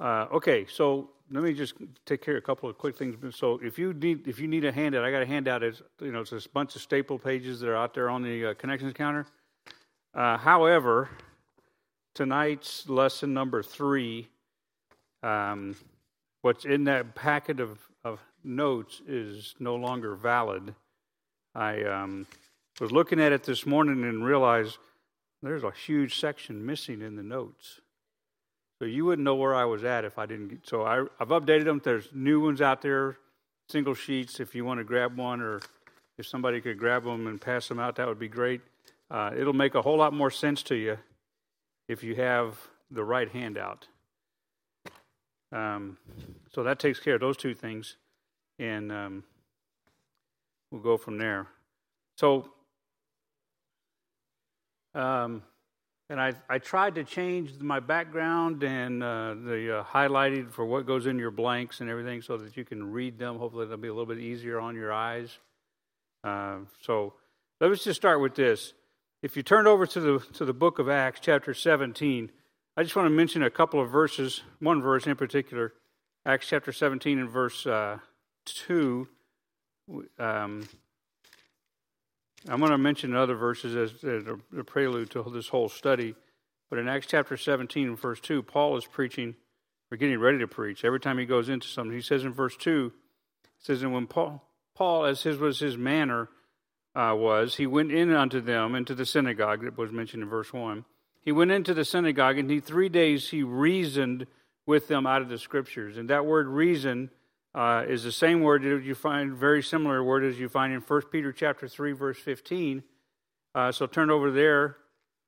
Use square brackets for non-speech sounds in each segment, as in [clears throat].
Uh, okay, so let me just take care of a couple of quick things. So if you need if you need a handout, I got a handout. It's you know it's a bunch of staple pages that are out there on the uh, connections counter. Uh, however, tonight's lesson number three, um, what's in that packet of, of notes is no longer valid. I um, was looking at it this morning and realized there's a huge section missing in the notes. So you wouldn't know where I was at if I didn't. Get, so I, I've updated them. There's new ones out there, single sheets. If you want to grab one, or if somebody could grab them and pass them out, that would be great. Uh, it'll make a whole lot more sense to you if you have the right handout. Um, so that takes care of those two things, and um, we'll go from there. So, um, and I, I tried to change my background and uh, the uh, highlighted for what goes in your blanks and everything so that you can read them. Hopefully, they'll be a little bit easier on your eyes. Uh, so, let's just start with this. If you turn over to the, to the book of Acts, chapter 17, I just want to mention a couple of verses, one verse in particular, Acts chapter 17 and verse uh, 2. Um, I'm going to mention other verses as, a prelude to this whole study. But in Acts chapter 17 and verse 2, Paul is preaching, or getting ready to preach. Every time he goes into something, he says in verse 2, he says, And when Paul, Paul as his was his manner, uh, was he went in unto them into the synagogue that was mentioned in verse 1 he went into the synagogue and he three days he reasoned with them out of the scriptures and that word reason uh, is the same word that you find very similar word as you find in 1 peter chapter 3 verse 15 uh, so turn over there.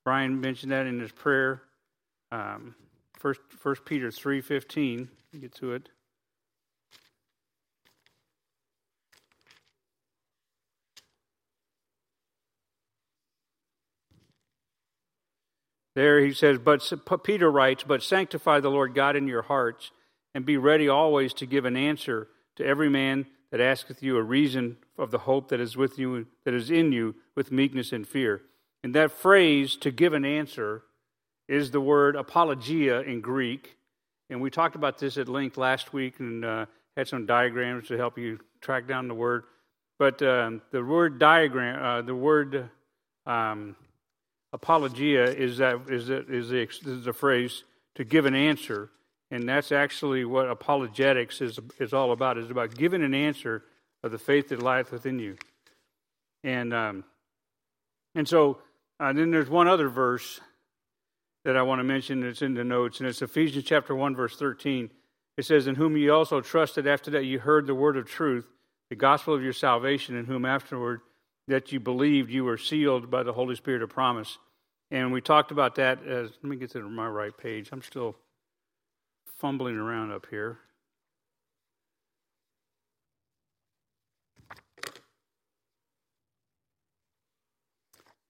Brian mentioned that in his prayer. Um, first, 1 peter 3.15 get to it. There he says, but Peter writes, but sanctify the Lord God in your hearts, and be ready always to give an answer to every man that asketh you a reason of the hope that is with you, that is in you, with meekness and fear. And that phrase, to give an answer, is the word apologia in Greek. And we talked about this at length last week and uh, had some diagrams to help you track down the word. But um, the word diagram, uh, the word um, apologia is that is that is the, is the phrase to give an answer, and that's actually what apologetics is is all about. Is about giving an answer of the faith that lieth within you, and um, and so uh, then there's one other verse that I want to mention that's in the notes, and it's Ephesians chapter one verse thirteen. It says, "In whom ye also trusted after that you heard the word of truth, the gospel of your salvation, in whom afterward." that you believed you were sealed by the Holy Spirit of promise. And we talked about that as, let me get to my right page. I'm still fumbling around up here.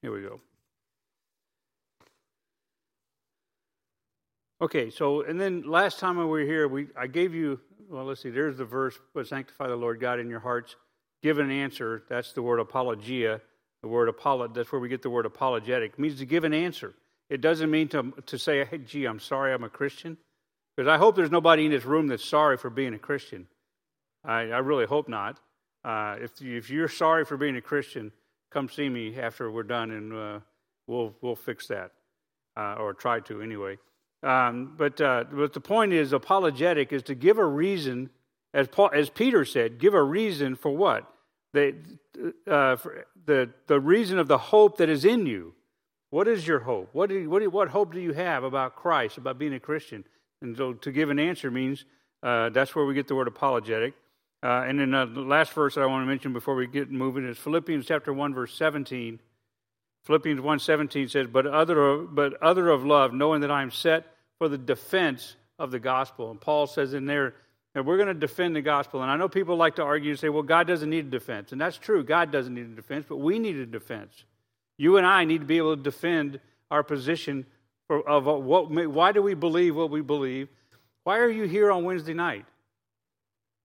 Here we go. Okay, so and then last time we were here, we I gave you well. Let's see. There's the verse, "But sanctify the Lord God in your hearts." give an answer. That's the word apologia. The word apolo, that's where we get the word apologetic. It means to give an answer. It doesn't mean to, to say, hey, gee, I'm sorry I'm a Christian. Because I hope there's nobody in this room that's sorry for being a Christian. I, I really hope not. Uh, if, if you're sorry for being a Christian, come see me after we're done and uh, we'll, we'll fix that, uh, or try to anyway. Um, but, uh, but the point is, apologetic is to give a reason, as, Paul, as Peter said, give a reason for what? the, uh, the, the reason of the hope that is in you. What is your hope? What, do you, what, do you, what hope do you have about Christ, about being a Christian? And so to give an answer means uh, that's where we get the word apologetic. Uh, and then the last verse that I want to mention before we get moving is Philippians chapter 1, verse 17. Philippians 1 17 says, but other, but other of love, knowing that I am set for the defense of the gospel. And Paul says in there, and we're going to defend the gospel. And I know people like to argue and say, well, God doesn't need a defense. And that's true. God doesn't need a defense, but we need a defense. You and I need to be able to defend our position of what, why do we believe what we believe? Why are you here on Wednesday night?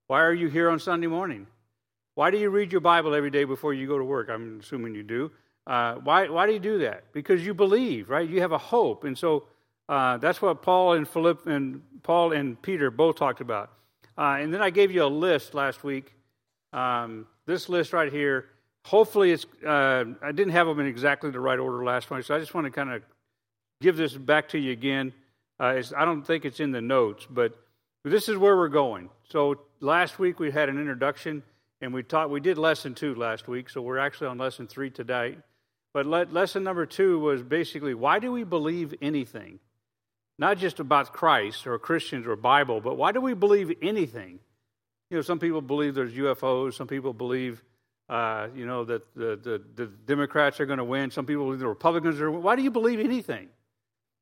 Why are you here on Sunday morning? Why do you read your Bible every day before you go to work? I'm assuming you do. Uh, why, why do you do that? Because you believe, right? You have a hope. And so uh, that's what Paul and Philip and Paul and Peter both talked about. Uh, and then I gave you a list last week. Um, this list right here. Hopefully, it's. Uh, I didn't have them in exactly the right order last week, so I just want to kind of give this back to you again. Uh, I don't think it's in the notes, but this is where we're going. So last week we had an introduction, and we taught. We did lesson two last week, so we're actually on lesson three today. But le- lesson number two was basically why do we believe anything? Not just about Christ or Christians or Bible, but why do we believe anything? You know, some people believe there's UFOs. Some people believe, uh, you know, that the, the, the Democrats are going to win. Some people believe the Republicans are. Why do you believe anything?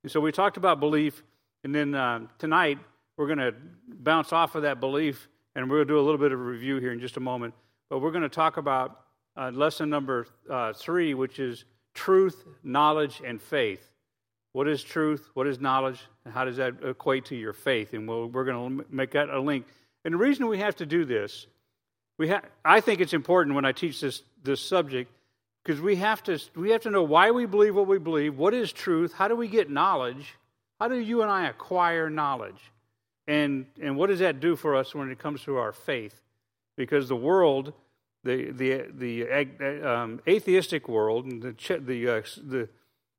And so we talked about belief, and then uh, tonight we're going to bounce off of that belief, and we'll do a little bit of a review here in just a moment. But we're going to talk about uh, lesson number uh, three, which is truth, knowledge, and faith. What is truth? What is knowledge? And how does that equate to your faith? And we we are going to make that a link. And the reason we have to do this, we ha- I think it's important when I teach this, this subject because we have to we have to know why we believe what we believe what is truth how do we get knowledge how do you and i acquire knowledge and and what does that do for us when it comes to our faith? Because the world the the the um, atheistic world and the the uh, the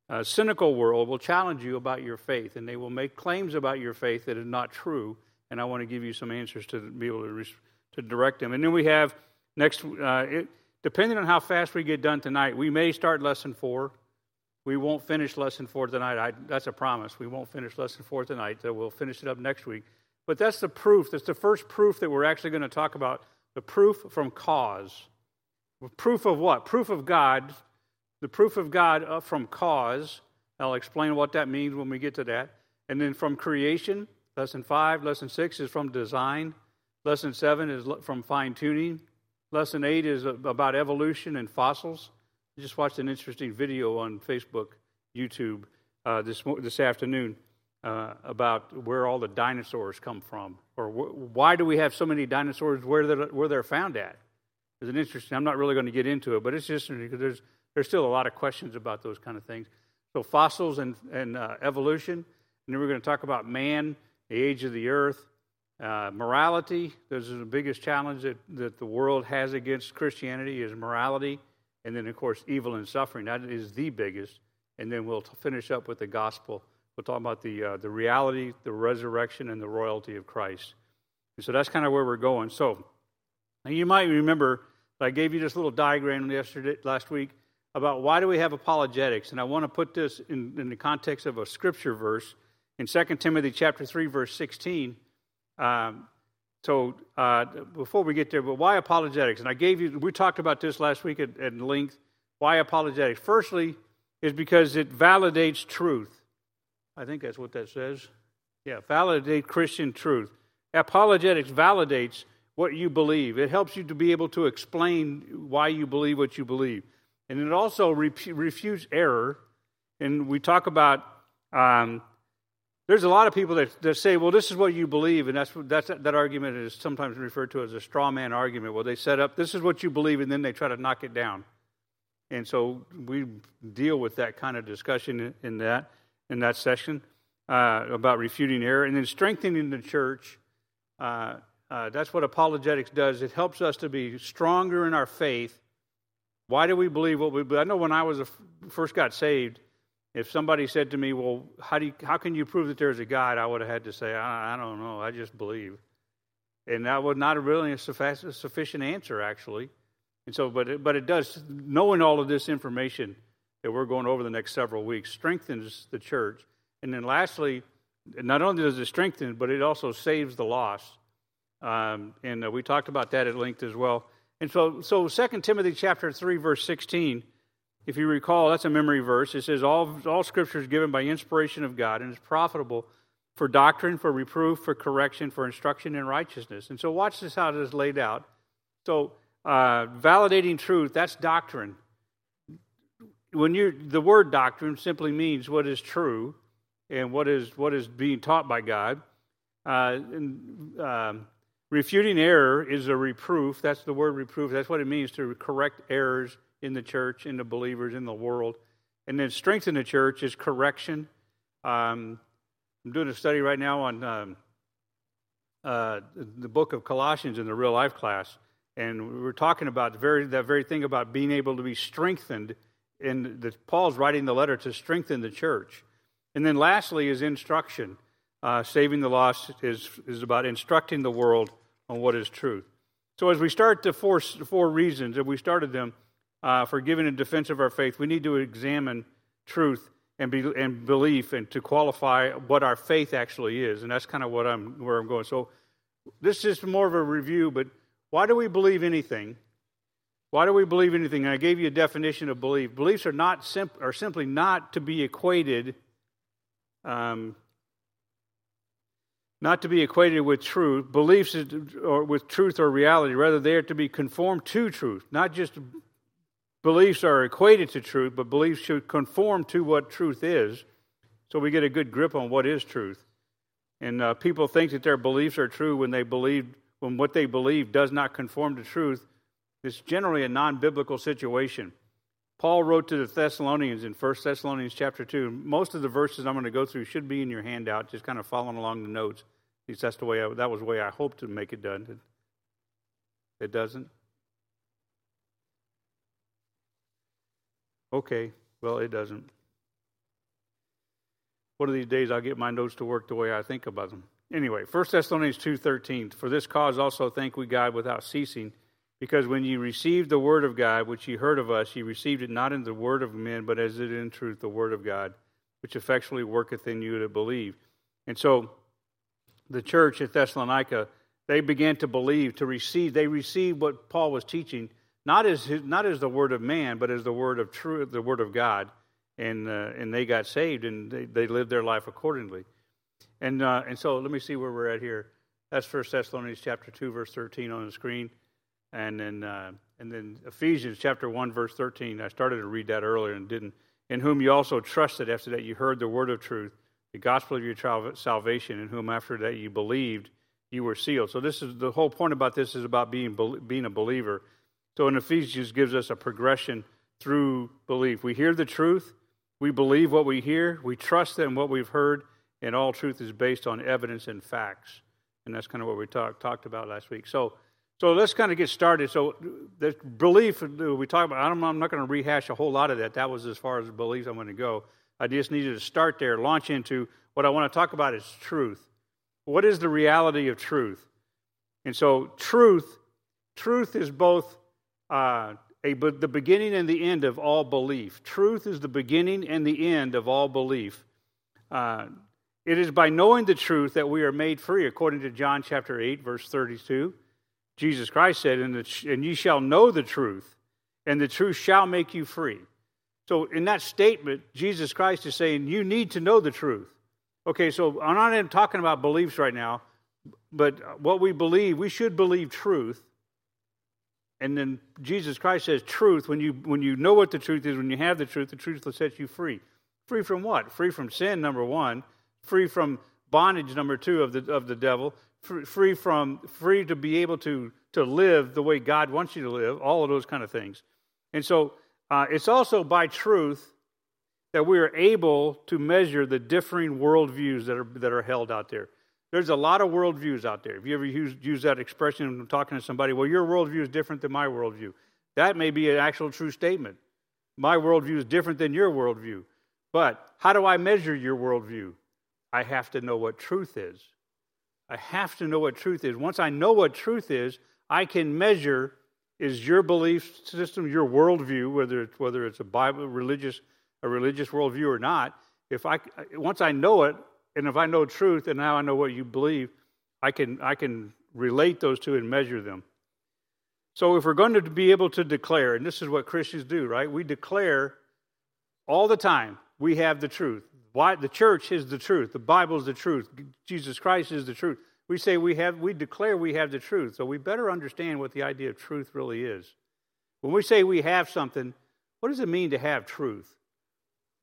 uh, cynical world will challenge you about your faith and they will make claims about your faith that is not true and i want to give you some answers to be able to to direct them. And then we have next uh, it, depending on how fast we get done tonight, we may start lesson four. We won't finish lesson four tonight. I, that's a promise. We won't finish lesson four tonight. So we'll finish it up next week. But that's the proof. That's the first proof that we're actually going to talk about the proof from cause. Proof of what? Proof of God. The proof of God uh, from cause. I'll explain what that means when we get to that. And then from creation, lesson five. Lesson six is from design. Lesson seven is from fine tuning. Lesson 8 is about evolution and fossils. I just watched an interesting video on Facebook, YouTube uh, this, this afternoon uh, about where all the dinosaurs come from, or wh- why do we have so many dinosaurs where they're, where they're found at. It's an interesting. I'm not really going to get into it, but it's just because there's there's still a lot of questions about those kind of things. So fossils and and uh, evolution, and then we're going to talk about man, the age of the earth, uh, morality, this is the biggest challenge that, that the world has against Christianity is morality. And then, of course, evil and suffering. That is the biggest. And then we'll finish up with the gospel. We'll talk about the, uh, the reality, the resurrection, and the royalty of Christ. And so that's kind of where we're going. So you might remember I gave you this little diagram yesterday, last week about why do we have apologetics. And I want to put this in, in the context of a scripture verse in 2 Timothy chapter 3, verse 16 um, so uh, before we get there, but why apologetics? And I gave you, we talked about this last week at, at length. Why apologetics? Firstly, is because it validates truth. I think that's what that says. Yeah, validate Christian truth. Apologetics validates what you believe. It helps you to be able to explain why you believe what you believe. And it also refutes error. And we talk about um, there's a lot of people that, that say, well, this is what you believe, and that's, that's, that argument is sometimes referred to as a straw man argument. where they set up, this is what you believe, and then they try to knock it down. And so we deal with that kind of discussion in that, in that session uh, about refuting error. And then strengthening the church, uh, uh, that's what apologetics does. It helps us to be stronger in our faith. Why do we believe what we believe? I know when I was a, first got saved, if somebody said to me, Well, how, do you, how can you prove that there's a God? I would have had to say, I, I don't know. I just believe. And that was not really a sufficient answer, actually. And so, but it, but it does, knowing all of this information that we're going over the next several weeks strengthens the church. And then lastly, not only does it strengthen, but it also saves the lost. Um, and uh, we talked about that at length as well. And so, so 2 Timothy chapter 3, verse 16 if you recall, that's a memory verse. It says, All, all scripture is given by inspiration of God and is profitable for doctrine, for reproof, for correction, for instruction in righteousness. And so, watch this how it is laid out. So, uh, validating truth, that's doctrine. When you the word doctrine simply means what is true and what is what is being taught by God. Uh, and, um, refuting error is a reproof. That's the word reproof. That's what it means to correct errors in the church, in the believers, in the world. And then strengthen the church is correction. Um, I'm doing a study right now on um, uh, the book of Colossians in the real life class, and we were talking about very, that very thing about being able to be strengthened. And the, Paul's writing the letter to strengthen the church. And then lastly is instruction. Uh, saving the lost is, is about instructing the world on what is truth. So as we start the four, four reasons, if we started them uh, for giving a defense of our faith, we need to examine truth and, be, and belief and to qualify what our faith actually is. And that's kind of what I'm, where I'm going. So this is more of a review, but why do we believe anything? Why do we believe anything? And I gave you a definition of belief. Beliefs are not simp- are simply not to be equated um, not to be equated with truth, beliefs or with truth or reality. Rather, they are to be conformed to truth. Not just beliefs are equated to truth, but beliefs should conform to what truth is, so we get a good grip on what is truth. And uh, people think that their beliefs are true when they believe when what they believe does not conform to truth. It's generally a non-biblical situation. Paul wrote to the Thessalonians in 1 Thessalonians chapter 2. Most of the verses I'm going to go through should be in your handout, just kind of following along the notes. At least that's the way I, that was the way I hoped to make it done. It, it doesn't. Okay, well, it doesn't. One of these days I'll get my notes to work the way I think about them. Anyway, 1 Thessalonians 2.13, For this cause also thank we God without ceasing, because when ye received the word of God, which ye heard of us, ye received it not in the word of men, but as it in truth the word of God, which effectually worketh in you to believe. And so the church at Thessalonica, they began to believe, to receive. They received what Paul was teaching, not as his, not as the word of man, but as the word of truth, the word of God. And uh, and they got saved, and they, they lived their life accordingly. And uh, and so let me see where we're at here. That's First Thessalonians chapter two, verse thirteen on the screen and then uh, and then Ephesians chapter one verse thirteen. I started to read that earlier and didn't. In whom you also trusted after that you heard the word of truth, the gospel of your salvation, in whom after that you believed, you were sealed. So this is the whole point about this is about being being a believer. So in Ephesians gives us a progression through belief. We hear the truth, we believe what we hear, we trust in what we've heard, and all truth is based on evidence and facts. And that's kind of what we talk, talked about last week. So so let's kind of get started. So the belief we talk about, I'm not going to rehash a whole lot of that. That was as far as beliefs I'm going to go. I just needed to start there, launch into what I want to talk about is truth. What is the reality of truth? And so truth, truth is both uh, a, the beginning and the end of all belief. Truth is the beginning and the end of all belief. Uh, it is by knowing the truth that we are made free, according to John chapter 8, verse 32. Jesus Christ said, and, the, and ye shall know the truth, and the truth shall make you free. So, in that statement, Jesus Christ is saying, you need to know the truth. Okay, so I'm not even talking about beliefs right now, but what we believe, we should believe truth. And then Jesus Christ says, truth, when you, when you know what the truth is, when you have the truth, the truth will set you free. Free from what? Free from sin, number one. Free from bondage, number two, of the, of the devil free from free to be able to to live the way God wants you to live, all of those kind of things. And so uh, it's also by truth that we are able to measure the differing worldviews that are that are held out there. There's a lot of worldviews out there. If you ever use, that expression when talking to somebody, well, your worldview is different than my worldview. That may be an actual true statement. My worldview is different than your worldview. But how do I measure your worldview? I have to know what truth is. I have to know what truth is. Once I know what truth is, I can measure is your belief system, your worldview, whether it's, whether it's a Bible, religious, a religious worldview or not. If I once I know it, and if I know truth, and now I know what you believe, I can I can relate those two and measure them. So if we're going to be able to declare, and this is what Christians do, right? We declare all the time we have the truth. Why the church is the truth. The Bible is the truth. Jesus Christ is the truth. We say we have we declare we have the truth. So we better understand what the idea of truth really is. When we say we have something, what does it mean to have truth?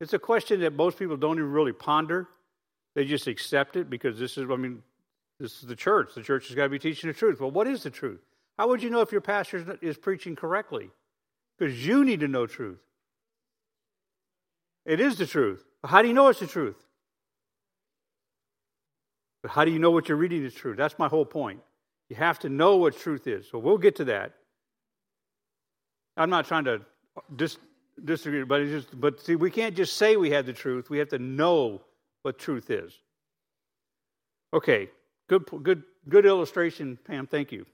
It's a question that most people don't even really ponder. They just accept it because this is I mean this is the church. The church has got to be teaching the truth. Well, what is the truth? How would you know if your pastor is preaching correctly? Because you need to know truth. It is the truth. How do you know it's the truth? But how do you know what you're reading is true? That's my whole point. You have to know what truth is. So we'll get to that. I'm not trying to dis- disagree, but just, but see, we can't just say we have the truth. We have to know what truth is. Okay, good, good, good illustration, Pam. Thank you.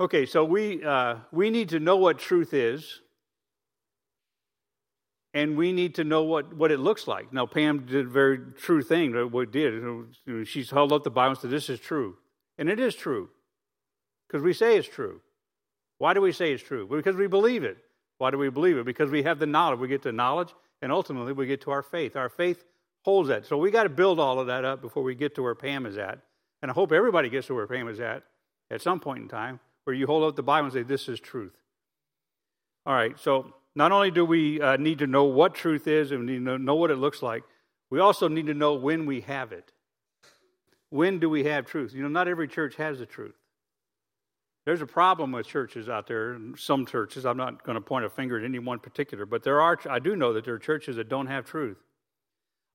Okay, so we uh, we need to know what truth is, and we need to know what, what it looks like. Now, Pam did a very true thing. What did she's held up the Bible and said, "This is true," and it is true because we say it's true. Why do we say it's true? Because we believe it. Why do we believe it? Because we have the knowledge. We get the knowledge, and ultimately we get to our faith. Our faith holds that. So we got to build all of that up before we get to where Pam is at. And I hope everybody gets to where Pam is at at some point in time, where you hold up the Bible and say, "This is truth." All right. So not only do we uh, need to know what truth is and we need to know what it looks like, we also need to know when we have it. When do we have truth? You know, not every church has the truth. There's a problem with churches out there, some churches. I'm not going to point a finger at any one particular, but there are, I do know that there are churches that don't have truth.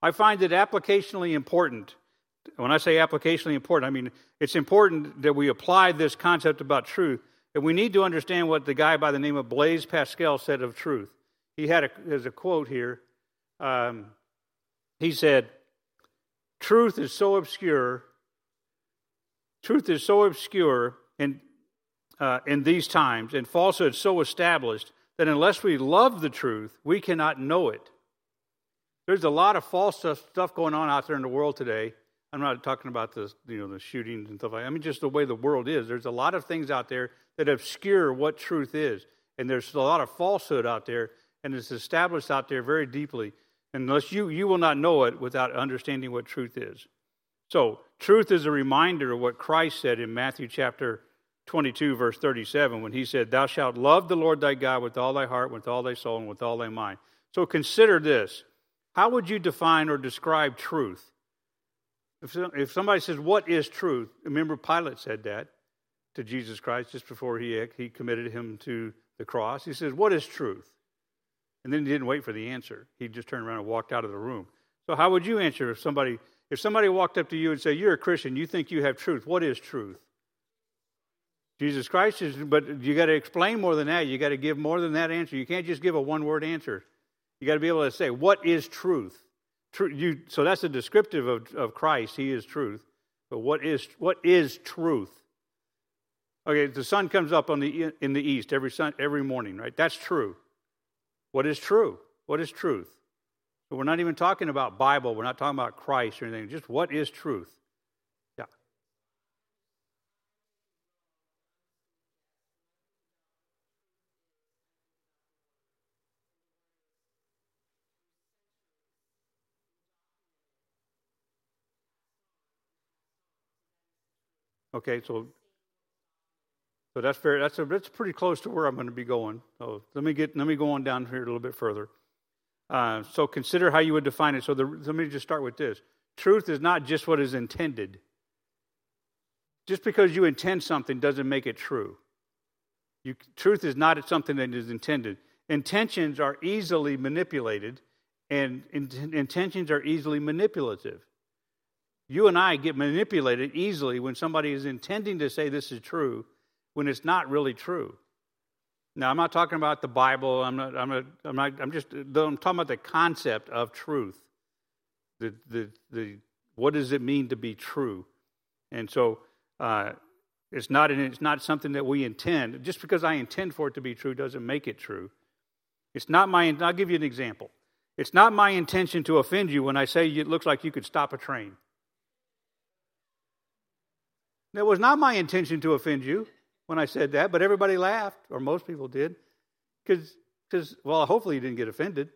I find it applicationally important. When I say applicationally important, I mean it's important that we apply this concept about truth and we need to understand what the guy by the name of Blaise Pascal said of truth. He had a, there's a quote here. Um, he said, Truth is so obscure, truth is so obscure in, uh, in these times, and falsehood so established that unless we love the truth, we cannot know it. There's a lot of false stuff going on out there in the world today. I'm not talking about the, you know, the shootings and stuff like that. I mean, just the way the world is. There's a lot of things out there that obscure what truth is. And there's a lot of falsehood out there, and it's established out there very deeply. Unless you, you will not know it without understanding what truth is. So, truth is a reminder of what Christ said in Matthew chapter 22, verse 37, when he said, Thou shalt love the Lord thy God with all thy heart, with all thy soul, and with all thy mind. So, consider this. How would you define or describe truth? If, if somebody says, What is truth? Remember, Pilate said that to Jesus Christ just before he, he committed him to the cross. He says, What is truth? And then he didn't wait for the answer. He just turned around and walked out of the room. So how would you answer if somebody if somebody walked up to you and said, You're a Christian, you think you have truth. What is truth? Jesus Christ is, but you got to explain more than that. You got to give more than that answer. You can't just give a one word answer. You got to be able to say, What is truth? True, you, so that's a descriptive of, of Christ. He is truth. But what is, what is truth? Okay, the sun comes up on the, in the east every, sun, every morning, right? That's true. What is true? What is truth? So we're not even talking about Bible. We're not talking about Christ or anything. Just what is truth? Okay, so so that's very that's a, that's pretty close to where I'm going to be going. So let me get let me go on down here a little bit further. Uh, so consider how you would define it. So the, let me just start with this: truth is not just what is intended. Just because you intend something doesn't make it true. You, truth is not something that is intended. Intentions are easily manipulated, and in, intentions are easily manipulative. You and I get manipulated easily when somebody is intending to say this is true when it's not really true. Now, I'm not talking about the Bible. I'm not. I'm not. I'm, not, I'm just. I'm talking about the concept of truth. The the the. What does it mean to be true? And so, uh, it's not. It's not something that we intend. Just because I intend for it to be true doesn't make it true. It's not my. I'll give you an example. It's not my intention to offend you when I say it looks like you could stop a train. It was not my intention to offend you when I said that, but everybody laughed, or most people did, because, well, hopefully you didn't get offended.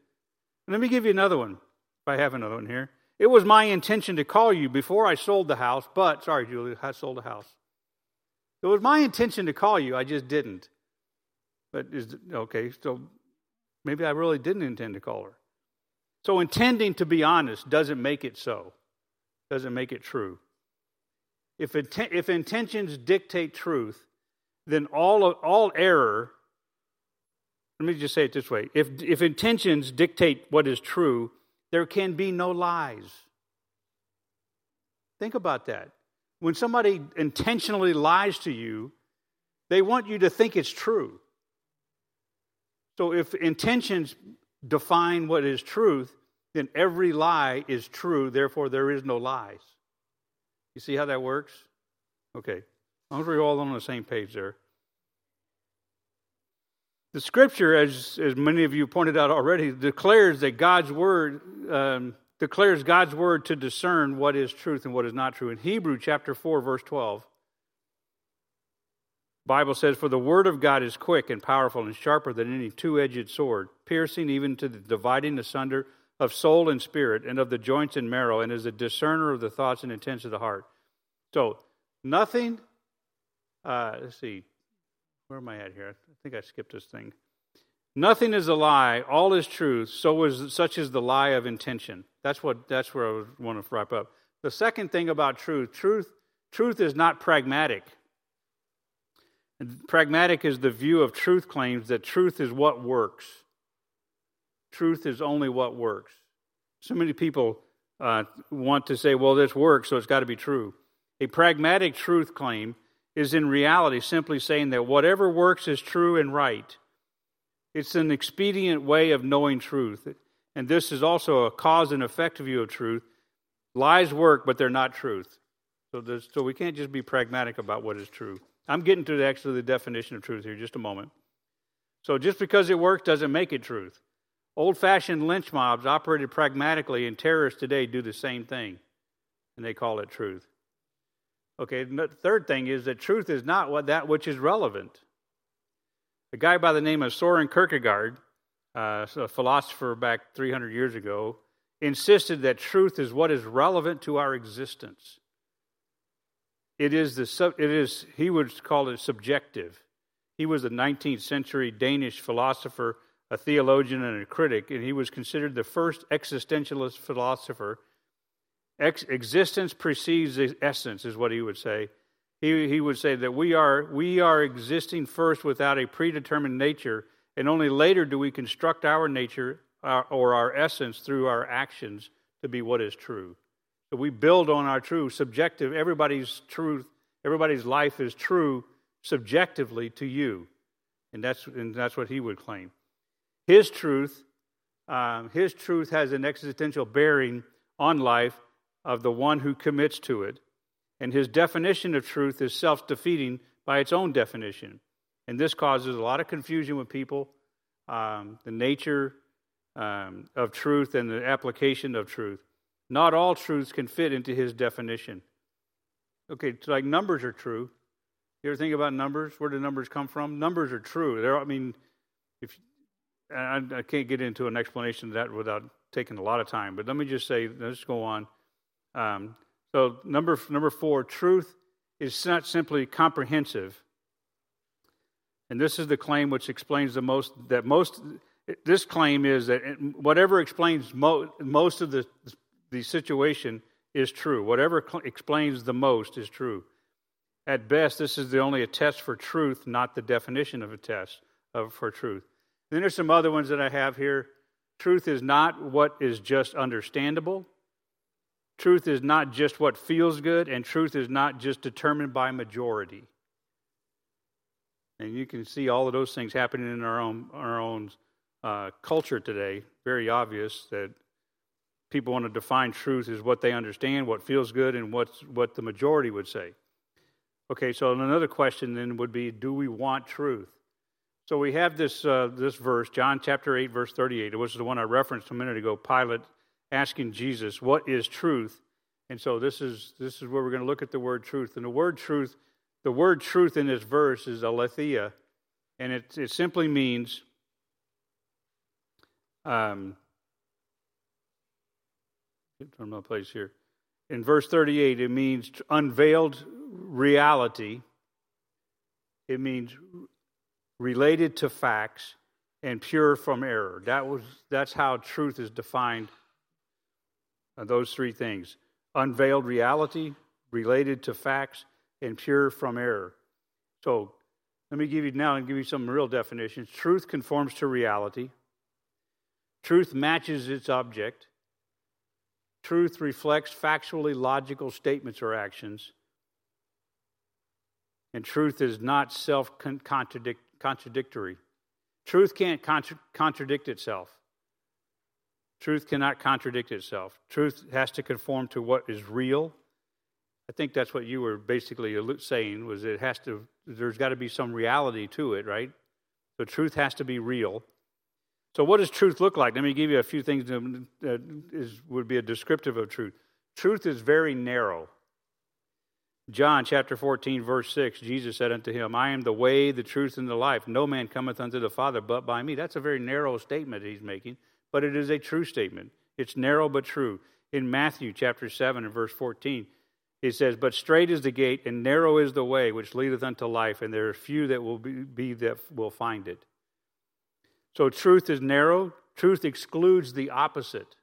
let me give you another one, if I have another one here. It was my intention to call you before I sold the house, but, sorry, Julie, I sold the house. It was my intention to call you, I just didn't. But, is okay, so maybe I really didn't intend to call her. So, intending to be honest doesn't make it so, doesn't make it true. If, if intentions dictate truth, then all, of, all error, let me just say it this way if, if intentions dictate what is true, there can be no lies. Think about that. When somebody intentionally lies to you, they want you to think it's true. So if intentions define what is truth, then every lie is true, therefore there is no lies. You see how that works? Okay. As long as we're all on the same page there. The scripture, as, as many of you pointed out already, declares that God's word um, declares God's word to discern what is truth and what is not true. In Hebrew chapter 4, verse 12, Bible says, For the word of God is quick and powerful and sharper than any two-edged sword, piercing even to the dividing asunder of soul and spirit and of the joints and marrow, and is a discerner of the thoughts and intents of the heart. So nothing uh, let's see, where am I at here? I think I skipped this thing. Nothing is a lie, all is truth, so is such is the lie of intention. That's what that's where I want to wrap up. The second thing about truth, truth, truth is not pragmatic. Pragmatic is the view of truth claims that truth is what works. Truth is only what works. So many people uh, want to say, well, this works, so it's got to be true. A pragmatic truth claim is in reality simply saying that whatever works is true and right. It's an expedient way of knowing truth. And this is also a cause and effect view of truth. Lies work, but they're not truth. So, so we can't just be pragmatic about what is true. I'm getting to the, actually the definition of truth here just a moment. So just because it works doesn't make it truth. Old fashioned lynch mobs operated pragmatically, and terrorists today do the same thing, and they call it truth. Okay, the third thing is that truth is not what that which is relevant. A guy by the name of Soren Kierkegaard, uh, a philosopher back 300 years ago, insisted that truth is what is relevant to our existence. It is the sub, it is he would call it subjective. He was a 19th century Danish philosopher, a theologian, and a critic, and he was considered the first existentialist philosopher Ex- existence precedes essence, is what he would say. He, he would say that we are, we are existing first without a predetermined nature, and only later do we construct our nature our, or our essence through our actions to be what is true. So we build on our true, subjective, everybody's truth, everybody's life is true subjectively to you. And that's, and that's what he would claim. His truth, um, his truth has an existential bearing on life of the one who commits to it. And his definition of truth is self defeating by its own definition. And this causes a lot of confusion with people. Um, the nature um, of truth and the application of truth. Not all truths can fit into his definition. Okay, so like numbers are true. You ever think about numbers? Where do numbers come from? Numbers are true. They're, I mean, if I, I can't get into an explanation of that without taking a lot of time, but let me just say, let's go on. Um, so number number four, truth is not simply comprehensive, and this is the claim which explains the most. That most this claim is that whatever explains mo- most of the the situation is true. Whatever cl- explains the most is true. At best, this is the only a test for truth, not the definition of a test of, for truth. Then there's some other ones that I have here. Truth is not what is just understandable. Truth is not just what feels good, and truth is not just determined by majority. And you can see all of those things happening in our own, our own uh, culture today. Very obvious that people want to define truth as what they understand, what feels good, and what's, what the majority would say. Okay, so another question then would be do we want truth? So we have this, uh, this verse, John chapter 8, verse 38. It was the one I referenced a minute ago. Pilate asking Jesus, what is truth? And so this is this is where we're going to look at the word truth. And the word truth, the word truth in this verse is aletheia, and it it simply means um from my place here. In verse 38, it means unveiled reality. It means related to facts and pure from error. That was that's how truth is defined uh, those three things unveiled reality, related to facts, and pure from error. So let me give you now and give you some real definitions. Truth conforms to reality. Truth matches its object. Truth reflects factually logical statements or actions. And truth is not self contradictory. Truth can't contra- contradict itself. Truth cannot contradict itself. Truth has to conform to what is real. I think that's what you were basically saying was it has to there's got to be some reality to it, right? So truth has to be real. So what does truth look like? Let me give you a few things that would be a descriptive of truth. Truth is very narrow. John chapter 14, verse 6, Jesus said unto him, I am the way, the truth, and the life. No man cometh unto the Father but by me. That's a very narrow statement he's making but it is a true statement. It's narrow but true. In Matthew chapter 7 and verse 14, it says, But straight is the gate, and narrow is the way which leadeth unto life, and there are few that will be, be that will find it. So truth is narrow, truth excludes the opposite.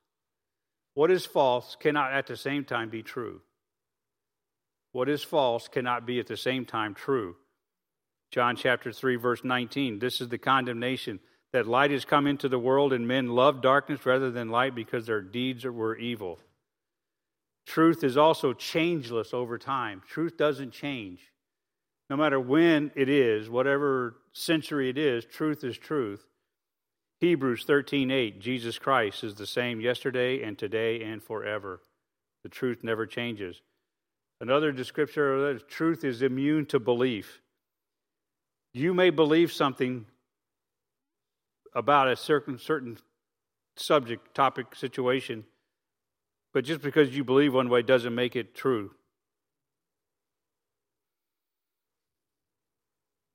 What is false cannot at the same time be true. What is false cannot be at the same time true. John chapter 3, verse 19. This is the condemnation that light has come into the world and men love darkness rather than light because their deeds were evil. Truth is also changeless over time. Truth doesn't change. No matter when it is, whatever century it is, truth is truth. Hebrews 13:8 Jesus Christ is the same yesterday and today and forever. The truth never changes. Another description of truth is immune to belief. You may believe something about a certain certain subject, topic, situation, but just because you believe one way doesn't make it true.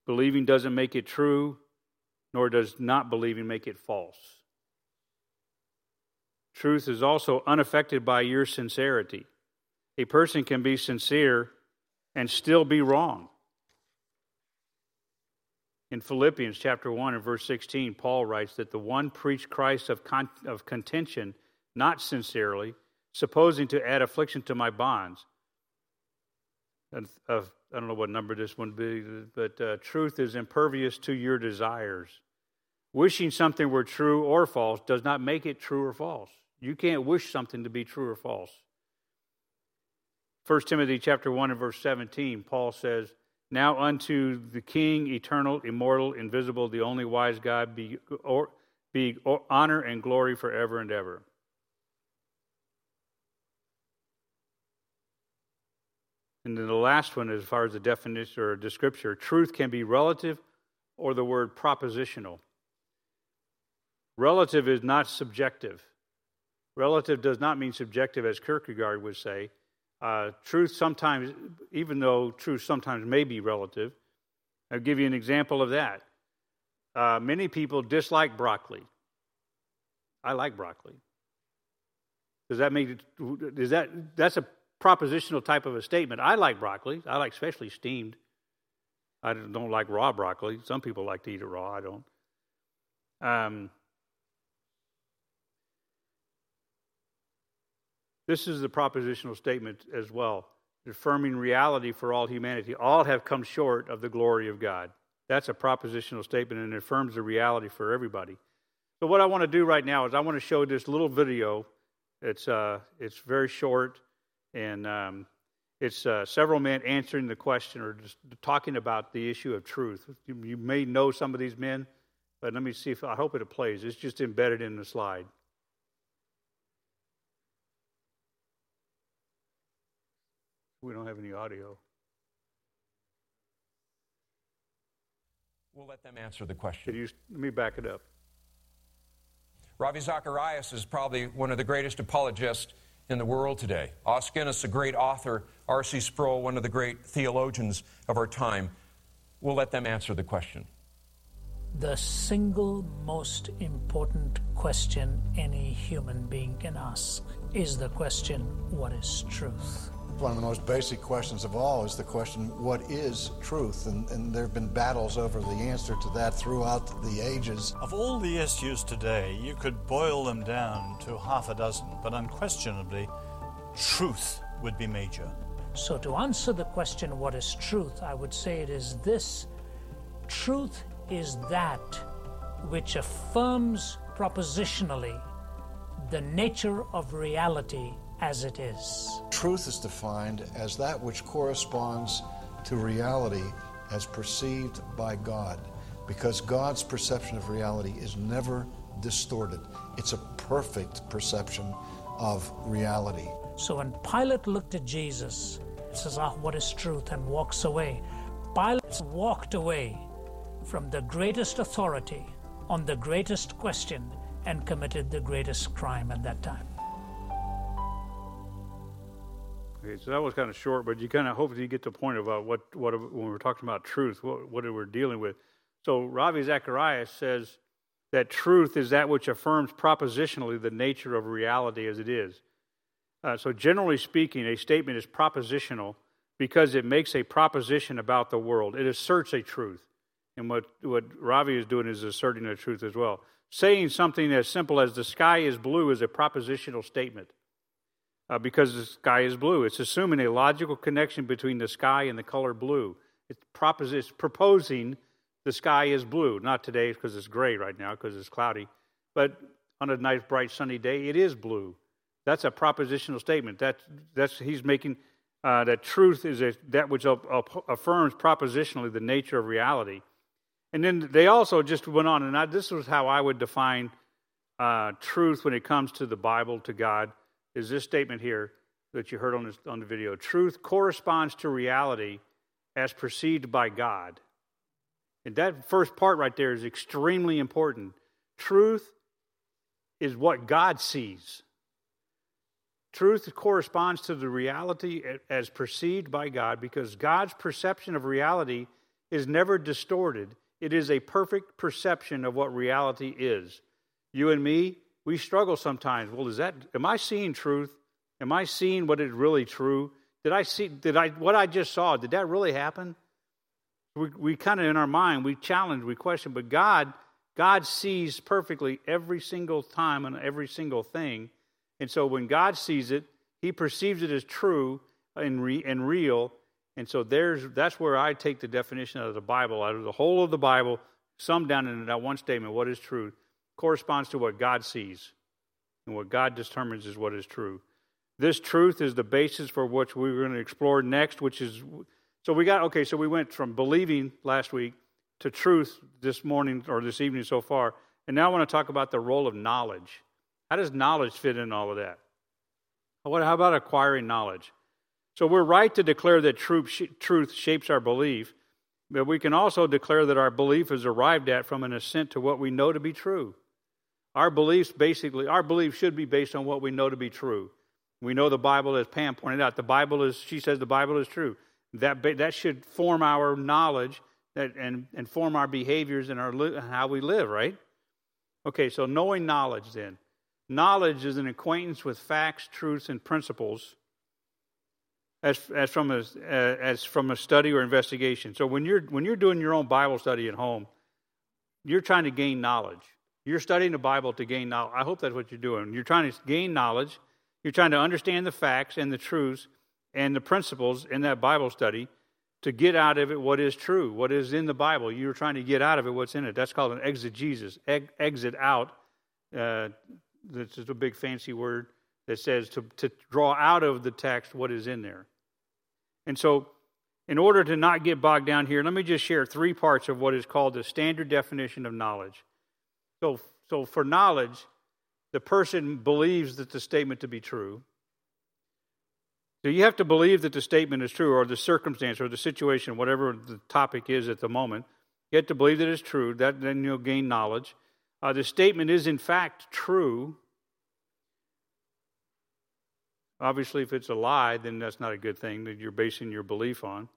Believing doesn't make it true, nor does not believing make it false. Truth is also unaffected by your sincerity. A person can be sincere and still be wrong. In Philippians chapter 1 and verse 16, Paul writes that the one preached Christ of, con- of contention, not sincerely, supposing to add affliction to my bonds. And of, I don't know what number this one be, but uh, truth is impervious to your desires. Wishing something were true or false does not make it true or false. You can't wish something to be true or false. 1 Timothy chapter 1 and verse 17, Paul says, now unto the King, eternal, immortal, invisible, the only wise God, be, or, be honor and glory forever and ever. And then the last one, as far as the definition or the scripture, truth can be relative or the word propositional. Relative is not subjective. Relative does not mean subjective, as Kierkegaard would say. Uh, truth sometimes, even though truth sometimes may be relative, I'll give you an example of that. Uh, many people dislike broccoli. I like broccoli. Does that mean is that that's a propositional type of a statement? I like broccoli. I like especially steamed. I don't like raw broccoli. Some people like to eat it raw. I don't. Um, This is the propositional statement as well, affirming reality for all humanity. All have come short of the glory of God. That's a propositional statement and it affirms the reality for everybody. So, what I want to do right now is I want to show this little video. It's, uh, it's very short and um, it's uh, several men answering the question or just talking about the issue of truth. You, you may know some of these men, but let me see if I hope it plays. It's just embedded in the slide. We don't have any audio. We'll let them answer the question. You, let me back it up. Ravi Zacharias is probably one of the greatest apologists in the world today. Os Guinness, a great author. R.C. Sproul, one of the great theologians of our time. We'll let them answer the question. The single most important question any human being can ask is the question what is truth? One of the most basic questions of all is the question, what is truth? And, and there have been battles over the answer to that throughout the ages. Of all the issues today, you could boil them down to half a dozen, but unquestionably, truth would be major. So, to answer the question, what is truth, I would say it is this truth is that which affirms propositionally the nature of reality as it is. Truth is defined as that which corresponds to reality as perceived by God, because God's perception of reality is never distorted. It's a perfect perception of reality. So when Pilate looked at Jesus, says, Ah, what is truth? and walks away. Pilate walked away from the greatest authority on the greatest question and committed the greatest crime at that time. Okay, so that was kind of short, but you kind of hopefully you get the point about what, what when we're talking about truth, what, what we're dealing with. So Ravi Zacharias says that truth is that which affirms propositionally the nature of reality as it is. Uh, so generally speaking, a statement is propositional because it makes a proposition about the world. It asserts a truth. And what, what Ravi is doing is asserting a truth as well. Saying something as simple as the sky is blue is a propositional statement uh, because the sky is blue. It's assuming a logical connection between the sky and the color blue. It's, propos- it's proposing the sky is blue. Not today because it's gray right now because it's cloudy, but on a nice, bright, sunny day, it is blue. That's a propositional statement. That, that's, he's making uh, that truth is a, that which affirms propositionally the nature of reality. And then they also just went on, and I, this was how I would define uh, truth when it comes to the Bible, to God, is this statement here that you heard on, this, on the video. Truth corresponds to reality as perceived by God. And that first part right there is extremely important. Truth is what God sees. Truth corresponds to the reality as perceived by God because God's perception of reality is never distorted. It is a perfect perception of what reality is. You and me, we struggle sometimes. Well, is that am I seeing truth? Am I seeing what is really true? Did I see did I what I just saw, did that really happen? We, we kind of in our mind, we challenge, we question, but God, God sees perfectly every single time and every single thing. And so when God sees it, he perceives it as true and, re, and real, and so there's that's where I take the definition out of the Bible, out of the whole of the Bible, summed down in that one statement, what is truth, corresponds to what God sees. And what God determines is what is true. This truth is the basis for which we're going to explore next, which is so we got okay, so we went from believing last week to truth this morning or this evening so far. And now I want to talk about the role of knowledge. How does knowledge fit in all of that? How about acquiring knowledge? So we're right to declare that truth shapes our belief, but we can also declare that our belief is arrived at from an assent to what we know to be true. Our beliefs basically, our beliefs should be based on what we know to be true. We know the Bible, as Pam pointed out, the Bible is, she says the Bible is true. That, that should form our knowledge and, and form our behaviors and our, how we live, right? Okay, so knowing knowledge then. Knowledge is an acquaintance with facts, truths, and principles as, as, from a, as from a study or investigation. So when you're, when you're doing your own Bible study at home, you're trying to gain knowledge. You're studying the Bible to gain knowledge. I hope that's what you're doing. You're trying to gain knowledge. You're trying to understand the facts and the truths and the principles in that Bible study to get out of it what is true, what is in the Bible. You're trying to get out of it what's in it. That's called an exegesis. exit out. Uh, this is a big fancy word that says to, to draw out of the text what is in there. And so, in order to not get bogged down here, let me just share three parts of what is called the standard definition of knowledge. So, so for knowledge, the person believes that the statement to be true. So you have to believe that the statement is true, or the circumstance, or the situation, whatever the topic is at the moment. You have to believe that it's true. That then you'll gain knowledge. Uh, the statement is in fact true. Obviously, if it's a lie, then that's not a good thing that you're basing your belief on.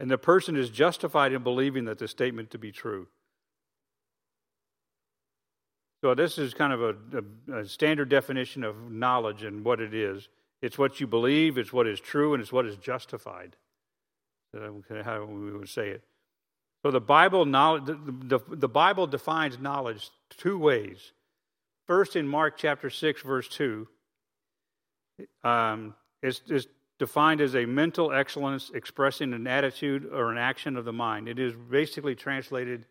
And the person is justified in believing that the statement to be true. So, this is kind of a, a, a standard definition of knowledge and what it is it's what you believe, it's what is true, and it's what is justified. How we would say it. So, the Bible, knowledge, the, the, the Bible defines knowledge two ways. First, in Mark chapter 6, verse 2, um, is, is defined as a mental excellence expressing an attitude or an action of the mind. It is basically translated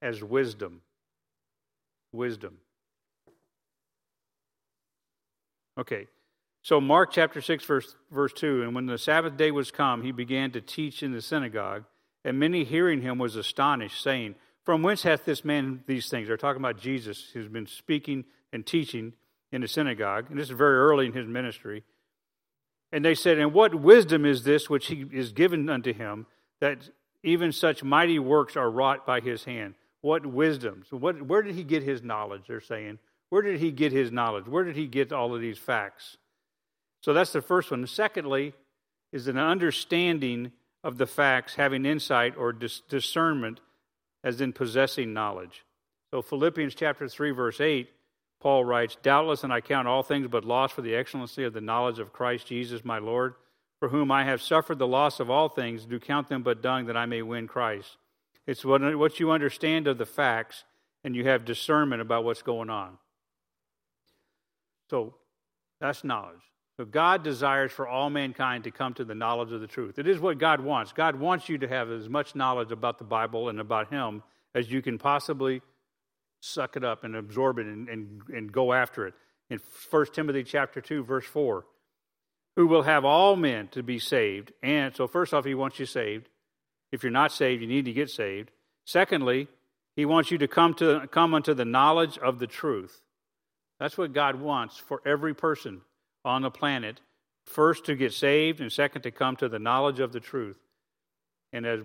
as wisdom. Wisdom. Okay. So, Mark chapter 6, verse, verse 2 And when the Sabbath day was come, he began to teach in the synagogue, and many hearing him was astonished, saying, From whence hath this man these things? They're talking about Jesus, who's been speaking and teaching in the synagogue, and this is very early in his ministry. And they said, And what wisdom is this which he is given unto him, that even such mighty works are wrought by his hand? What wisdom? So, what, where did he get his knowledge? They're saying. Where did he get his knowledge? Where did he get all of these facts? So that's the first one. Secondly, is an understanding of the facts, having insight or dis- discernment, as in possessing knowledge. So Philippians chapter 3, verse 8, Paul writes, Doubtless, and I count all things but loss for the excellency of the knowledge of Christ Jesus my Lord, for whom I have suffered the loss of all things, do count them but dung that I may win Christ. It's what, what you understand of the facts, and you have discernment about what's going on. So that's knowledge. So God desires for all mankind to come to the knowledge of the truth. It is what God wants. God wants you to have as much knowledge about the Bible and about Him as you can possibly suck it up and absorb it and, and, and go after it. In 1 Timothy chapter 2, verse 4, who will have all men to be saved. And so, first off, He wants you saved. If you're not saved, you need to get saved. Secondly, He wants you to come, to, come unto the knowledge of the truth. That's what God wants for every person on the planet first to get saved, and second to come to the knowledge of the truth. And as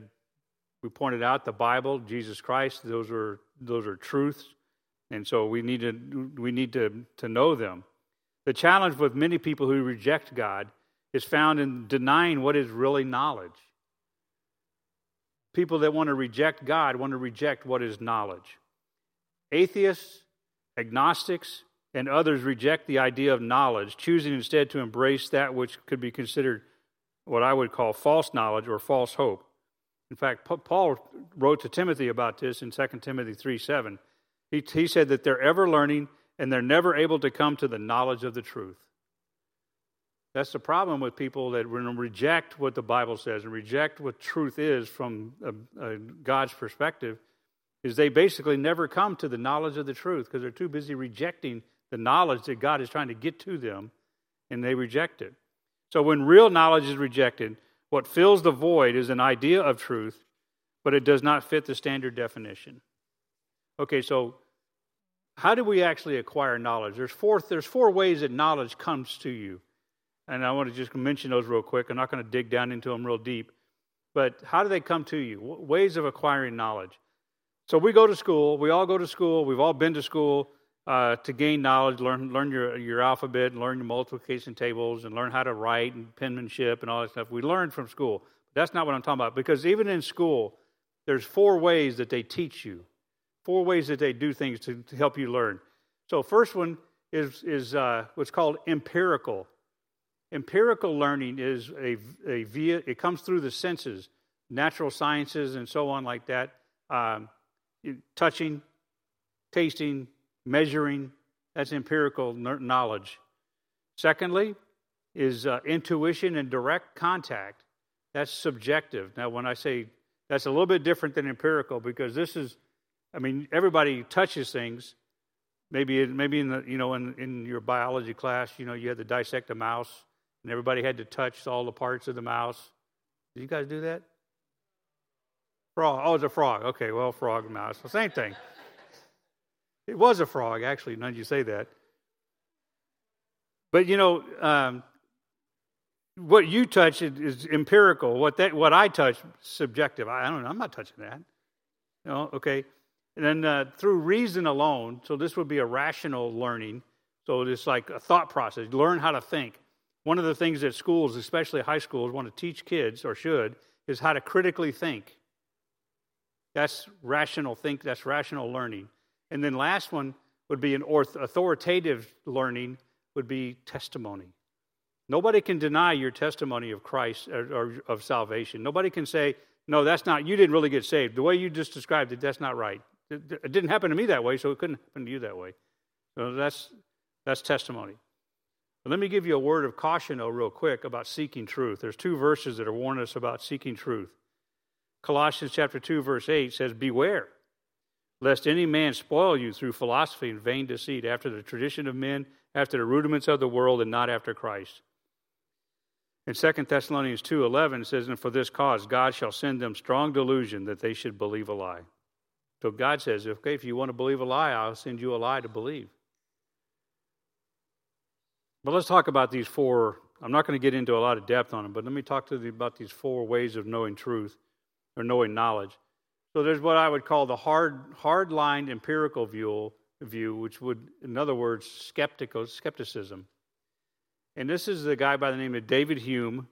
we pointed out, the Bible, Jesus Christ, those are those are truths, and so we need to we need to, to know them. The challenge with many people who reject God is found in denying what is really knowledge. People that want to reject God want to reject what is knowledge. Atheists, agnostics, and others reject the idea of knowledge, choosing instead to embrace that which could be considered what I would call false knowledge or false hope. In fact, Paul wrote to Timothy about this in 2 Timothy 3 7. He, he said that they're ever learning and they're never able to come to the knowledge of the truth. That's the problem with people that reject what the Bible says and reject what truth is from a, a God's perspective, is they basically never come to the knowledge of the truth because they're too busy rejecting the knowledge that God is trying to get to them, and they reject it. So when real knowledge is rejected, what fills the void is an idea of truth, but it does not fit the standard definition. Okay, so how do we actually acquire knowledge? There's four, there's four ways that knowledge comes to you. And I want to just mention those real quick. I'm not going to dig down into them real deep. But how do they come to you? Ways of acquiring knowledge. So we go to school. We all go to school. We've all been to school uh, to gain knowledge, learn learn your your alphabet, and learn your multiplication tables, and learn how to write and penmanship and all that stuff. We learn from school. That's not what I'm talking about because even in school, there's four ways that they teach you, four ways that they do things to, to help you learn. So first one is is uh, what's called empirical. Empirical learning is a, a via. It comes through the senses, natural sciences, and so on like that. Um, touching, tasting, measuring, that's empirical knowledge. Secondly, is uh, intuition and direct contact. That's subjective. Now, when I say that's a little bit different than empirical because this is, I mean, everybody touches things. Maybe, maybe in the, you know, in, in your biology class, you know, you had to dissect a mouse, and everybody had to touch all the parts of the mouse. Did you guys do that? Frog. Oh, it's a frog. Okay, well, frog and mouse. the same thing. It was a frog, actually, none of you say that. But you know, um, what you touch is empirical. What that, what I touch, subjective. I don't know. I'm not touching that. Know, okay. And then uh, through reason alone, so this would be a rational learning. So it's like a thought process. Learn how to think. One of the things that schools, especially high schools, want to teach kids or should is how to critically think. That's rational think. That's rational learning. And then last one would be an authoritative learning would be testimony. Nobody can deny your testimony of Christ or, or, of salvation. Nobody can say, no, that's not, you didn't really get saved. The way you just described it, that's not right. It, it didn't happen to me that way, so it couldn't happen to you that way. So that's, that's testimony. But let me give you a word of caution, though, real quick about seeking truth. There's two verses that are warning us about seeking truth. Colossians chapter 2, verse 8 says, Beware lest any man spoil you through philosophy and vain deceit, after the tradition of men, after the rudiments of the world, and not after Christ. In 2 Thessalonians 2.11 says, And for this cause God shall send them strong delusion that they should believe a lie. So God says, okay, if you want to believe a lie, I'll send you a lie to believe. But let's talk about these four. I'm not going to get into a lot of depth on them, but let me talk to you about these four ways of knowing truth or knowing knowledge. So there's what I would call the hard, hard-lined empirical view, view, which would, in other words, skeptical skepticism. And this is the guy by the name of David Hume.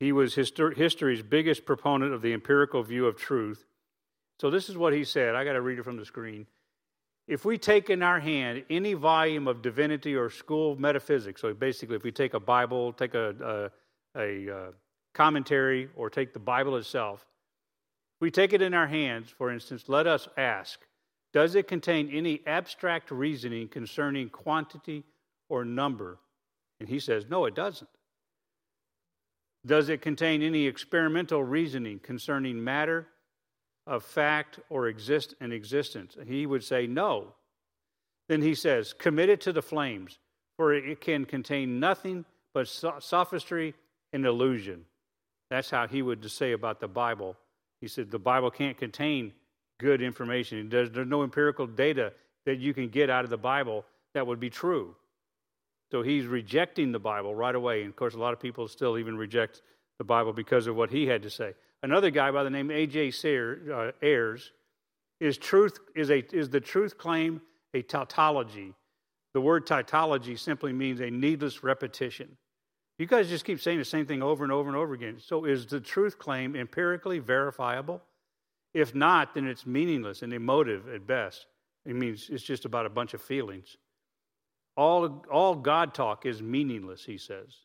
He was histor- history's biggest proponent of the empirical view of truth. So this is what he said. I got to read it from the screen. If we take in our hand any volume of divinity or school of metaphysics, so basically, if we take a Bible, take a, a, a uh, commentary, or take the Bible itself, we take it in our hands, for instance, let us ask Does it contain any abstract reasoning concerning quantity or number? And he says, No, it doesn't. Does it contain any experimental reasoning concerning matter, of fact, or exist in existence? He would say, No. Then he says, Commit it to the flames, for it can contain nothing but sophistry and illusion. That's how he would say about the Bible he said the Bible can't contain good information. There's, there's no empirical data that you can get out of the Bible that would be true. So he's rejecting the Bible right away. And of course, a lot of people still even reject the Bible because of what he had to say. Another guy by the name A.J. Uh, Ayres is truth is a is the truth claim a tautology. The word tautology simply means a needless repetition. You guys just keep saying the same thing over and over and over again. So, is the truth claim empirically verifiable? If not, then it's meaningless and emotive at best. It means it's just about a bunch of feelings. All, all God talk is meaningless, he says.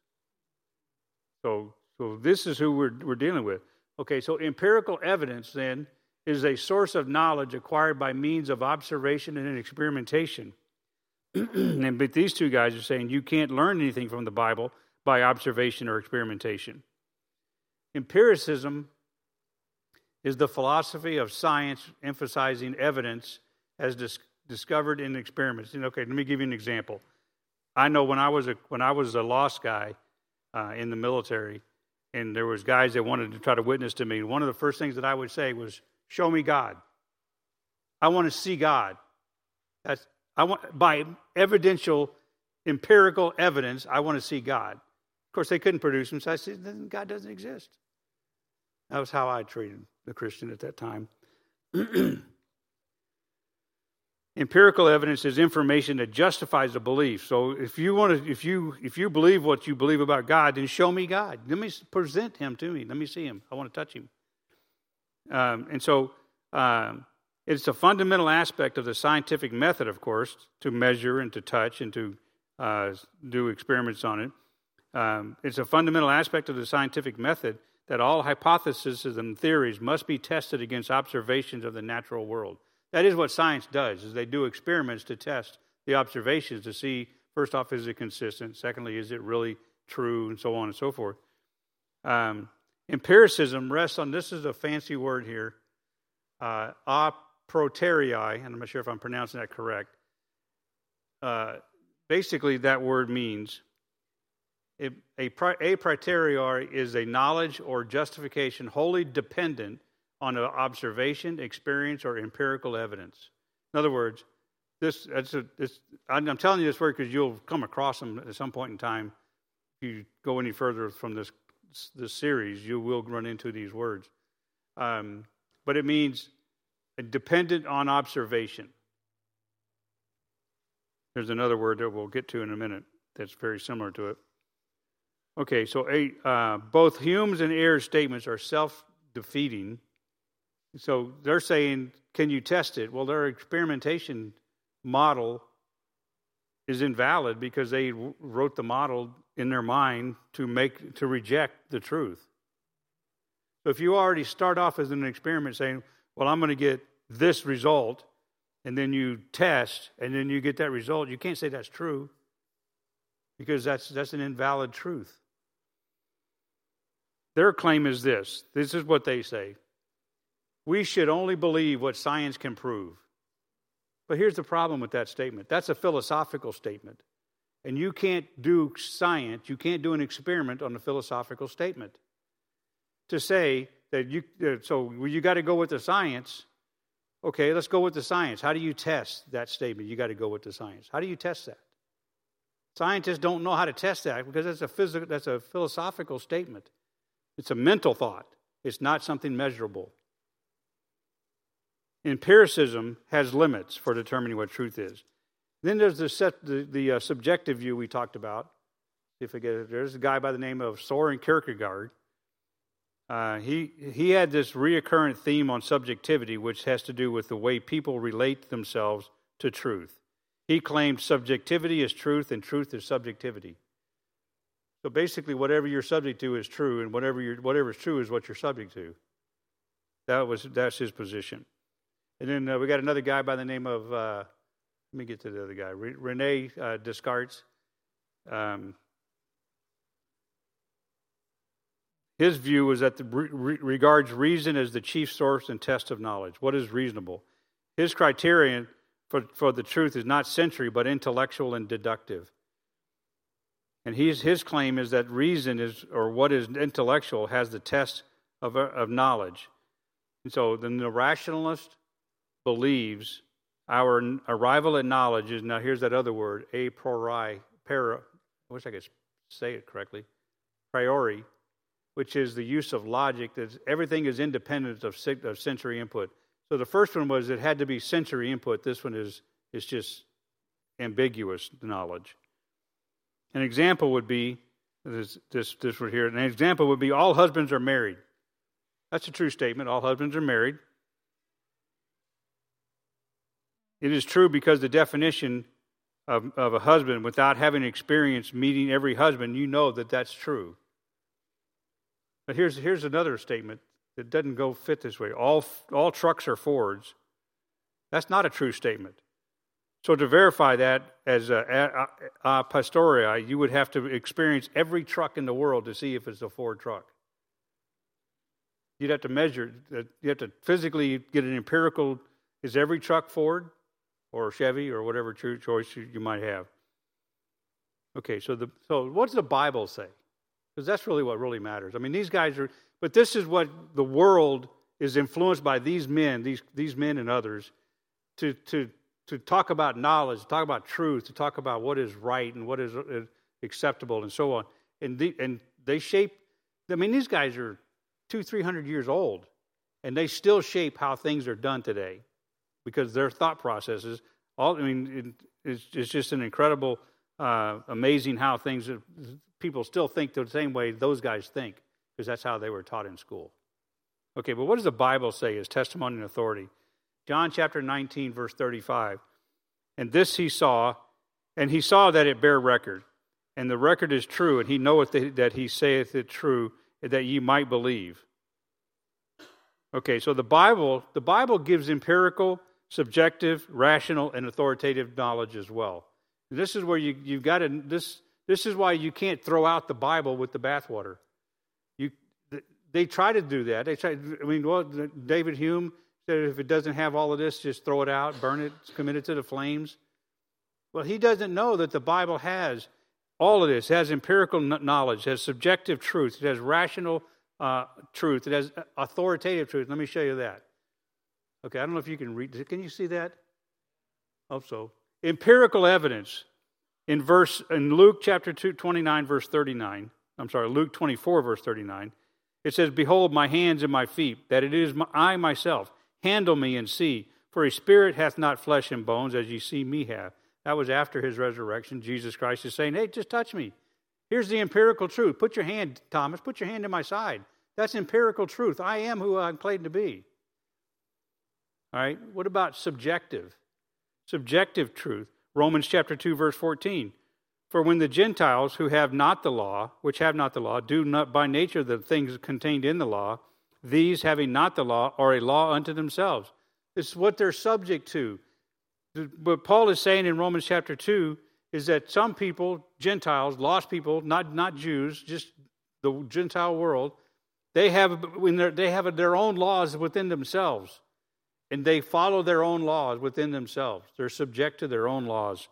So, so this is who we're, we're dealing with. Okay, so empirical evidence then is a source of knowledge acquired by means of observation and experimentation. [clears throat] and but these two guys are saying you can't learn anything from the Bible by observation or experimentation. Empiricism is the philosophy of science emphasizing evidence as dis- discovered in experiments. And okay, let me give you an example. I know when I was a when I was a lost guy uh, in the military, and there was guys that wanted to try to witness to me. One of the first things that I would say was, "Show me God. I want to see God." That's I want by evidential, empirical evidence. I want to see God. Of course, they couldn't produce them, so I said, God doesn't exist. That was how I treated the Christian at that time. [clears throat] Empirical evidence is information that justifies a belief. So if you want to, if you if you believe what you believe about God, then show me God. Let me present Him to me. Let me see Him. I want to touch Him. Um, and so um, it's a fundamental aspect of the scientific method, of course, to measure and to touch and to uh, do experiments on it. Um, it's a fundamental aspect of the scientific method that all hypotheses and theories must be tested against observations of the natural world. That is what science does, is they do experiments to test the observations to see, first off, is it consistent? Secondly, is it really true? And so on and so forth. Um, empiricism rests on, this is a fancy word here, uh, a priori, and I'm not sure if I'm pronouncing that correct. Uh, basically, that word means a, a, a priori is a knowledge or justification wholly dependent on observation, experience, or empirical evidence. In other words, this, that's a, this, I'm telling you this word because you'll come across them at some point in time. If you go any further from this, this series, you will run into these words. Um, but it means dependent on observation. There's another word that we'll get to in a minute that's very similar to it. Okay, so uh, both Hume's and Ayres' statements are self defeating. So they're saying, can you test it? Well, their experimentation model is invalid because they wrote the model in their mind to make to reject the truth. So if you already start off as an experiment saying, "Well, I'm going to get this result," and then you test and then you get that result, you can't say that's true because that's that's an invalid truth. Their claim is this this is what they say. We should only believe what science can prove. But here's the problem with that statement that's a philosophical statement. And you can't do science, you can't do an experiment on a philosophical statement. To say that you, so you got to go with the science. Okay, let's go with the science. How do you test that statement? You got to go with the science. How do you test that? Scientists don't know how to test that because that's a physical, that's a philosophical statement. It's a mental thought. It's not something measurable. Empiricism has limits for determining what truth is. Then there's the, set, the, the uh, subjective view we talked about. If I get it. There's a guy by the name of Soren Kierkegaard. Uh, he, he had this reoccurrent theme on subjectivity, which has to do with the way people relate themselves to truth. He claimed subjectivity is truth and truth is subjectivity. So basically, whatever you're subject to is true, and whatever, you're, whatever is true is what you're subject to. That was, that's his position. And then uh, we got another guy by the name of uh, let me get to the other guy. Rene uh, Descartes. Um, his view was that the, re, regards reason as the chief source and test of knowledge. What is reasonable? His criterion for, for the truth is not sensory, but intellectual and deductive. And he's, his claim is that reason is, or what is intellectual, has the test of, of knowledge. And so then the rationalist believes our arrival at knowledge is now here's that other word, a priori, para, I wish I could say it correctly, priori, which is the use of logic that everything is independent of, of sensory input. So the first one was it had to be sensory input. This one is, is just ambiguous knowledge. An example would be this, this, this one here. An example would be all husbands are married. That's a true statement. All husbands are married. It is true because the definition of, of a husband, without having experience meeting every husband, you know that that's true. But here's, here's another statement that doesn't go fit this way. All, all trucks are Fords. That's not a true statement. So to verify that as a, a, a pastoria, you would have to experience every truck in the world to see if it's a Ford truck. You'd have to measure. You have to physically get an empirical. Is every truck Ford? Or Chevy or whatever choice you might have. Okay, so the so what does the Bible say? Because that's really what really matters. I mean, these guys are, but this is what the world is influenced by these men, these these men and others, to to to talk about knowledge, to talk about truth, to talk about what is right and what is acceptable, and so on. And the, and they shape. I mean, these guys are two, three hundred years old, and they still shape how things are done today because their thought processes. All I mean, it, it's, it's, just an incredible, uh, amazing how things. People still think the same way those guys think because that's how they were taught in school. Okay, but what does the Bible say as testimony and authority? John chapter 19, verse 35. And this he saw, and he saw that it bare record, and the record is true, and he knoweth that he saith it true, that ye might believe. Okay, so the Bible, the Bible gives empirical subjective, rational, and authoritative knowledge as well. This is where you, you've got to, this, this is why you can't throw out the Bible with the bathwater. You, they try to do that. They try, I mean, well, David Hume said if it doesn't have all of this, just throw it out, burn it, commit it to the flames. Well, he doesn't know that the Bible has all of this. It has empirical knowledge, has subjective truth, it has rational uh, truth, it has authoritative truth. Let me show you that. Okay, I don't know if you can read. Can you see that? Hope so. Empirical evidence in verse in Luke chapter 2, 29, verse 39. I'm sorry, Luke 24, verse 39. It says, Behold my hands and my feet, that it is my, I myself. Handle me and see, for a spirit hath not flesh and bones, as ye see me have. That was after his resurrection. Jesus Christ is saying, Hey, just touch me. Here's the empirical truth. Put your hand, Thomas, put your hand in my side. That's empirical truth. I am who I'm claimed to be. All right, what about subjective? Subjective truth. Romans chapter 2, verse 14. For when the Gentiles who have not the law, which have not the law, do not by nature the things contained in the law, these having not the law are a law unto themselves. This is what they're subject to. What Paul is saying in Romans chapter 2 is that some people, Gentiles, lost people, not, not Jews, just the Gentile world, they have, when they have their own laws within themselves. And they follow their own laws within themselves. They're subject to their own laws.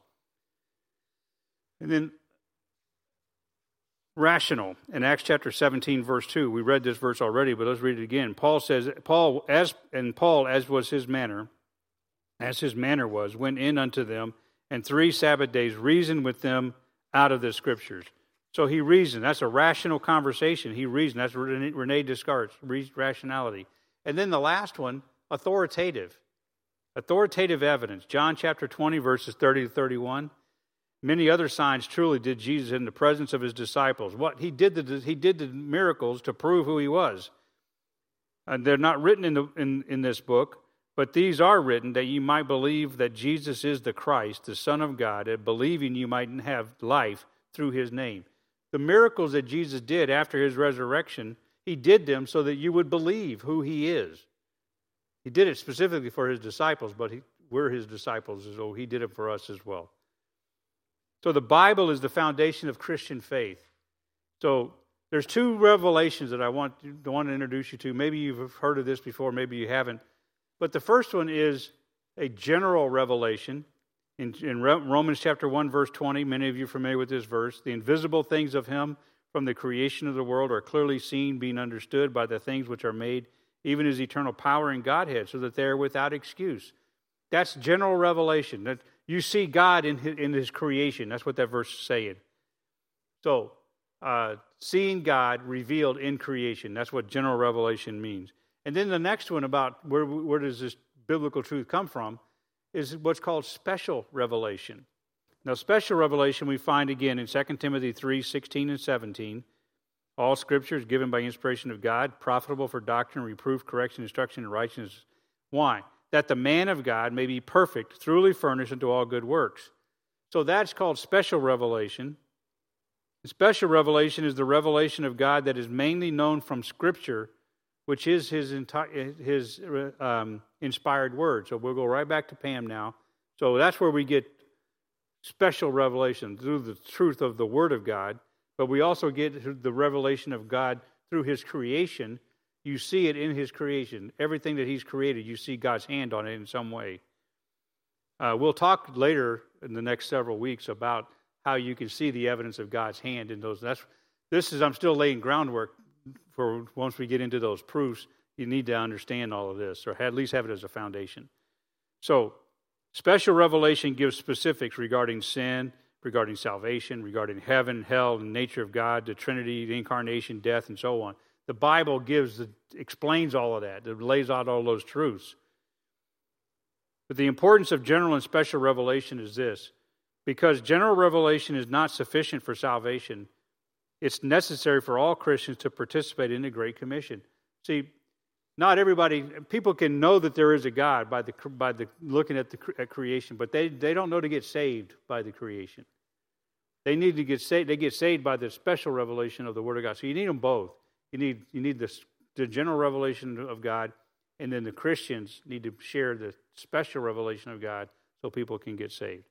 And then rational in Acts chapter 17 verse 2. We read this verse already, but let's read it again. Paul says Paul as and Paul as was his manner as his manner was went in unto them and 3 Sabbath days reasoned with them out of the scriptures. So he reasoned. That's a rational conversation. He reasoned. That's Rene Descartes, rationality. And then the last one, authoritative. Authoritative evidence. John chapter 20, verses 30 to 31. Many other signs truly did Jesus in the presence of his disciples. What he did the, he did the miracles to prove who he was. And they're not written in, the, in, in this book, but these are written that you might believe that Jesus is the Christ, the Son of God, and believing you might have life through his name. The miracles that Jesus did after his resurrection, he did them so that you would believe who he is. He did it specifically for his disciples, but he, we're his disciples, so he did it for us as well. So the Bible is the foundation of Christian faith. So there's two revelations that I want, want to introduce you to. Maybe you've heard of this before, maybe you haven't. But the first one is a general revelation in, in Romans chapter 1, verse 20, many of you are familiar with this verse. The invisible things of him from the creation of the world are clearly seen, being understood by the things which are made, even his eternal power and Godhead, so that they are without excuse. That's general revelation. That you see God in his, in his creation. That's what that verse is saying. So, uh, seeing God revealed in creation. That's what general revelation means. And then the next one about where, where does this biblical truth come from? is what's called special revelation. Now, special revelation we find again in 2 Timothy 3 16 and 17. All scripture is given by inspiration of God, profitable for doctrine, reproof, correction, instruction, and righteousness. Why? That the man of God may be perfect, truly furnished unto all good works. So that's called special revelation. special revelation is the revelation of God that is mainly known from Scripture which is his, enti- his um, inspired word. So we'll go right back to Pam now. So that's where we get special revelation through the truth of the Word of God, but we also get the revelation of God through His creation. You see it in His creation. Everything that He's created, you see God's hand on it in some way. Uh, we'll talk later in the next several weeks about how you can see the evidence of God's hand in those. That's this is I'm still laying groundwork for once we get into those proofs, you need to understand all of this, or at least have it as a foundation. So, special revelation gives specifics regarding sin, regarding salvation, regarding heaven, hell, the nature of God, the Trinity, the incarnation, death, and so on. The Bible gives, the, explains all of that. It lays out all those truths. But the importance of general and special revelation is this because general revelation is not sufficient for salvation it's necessary for all Christians to participate in the Great Commission. See, not everybody, people can know that there is a God by, the, by the, looking at, the, at creation, but they, they don't know to get saved by the creation. They need to get saved, they get saved by the special revelation of the Word of God. So you need them both. You need, you need the, the general revelation of God, and then the Christians need to share the special revelation of God so people can get saved.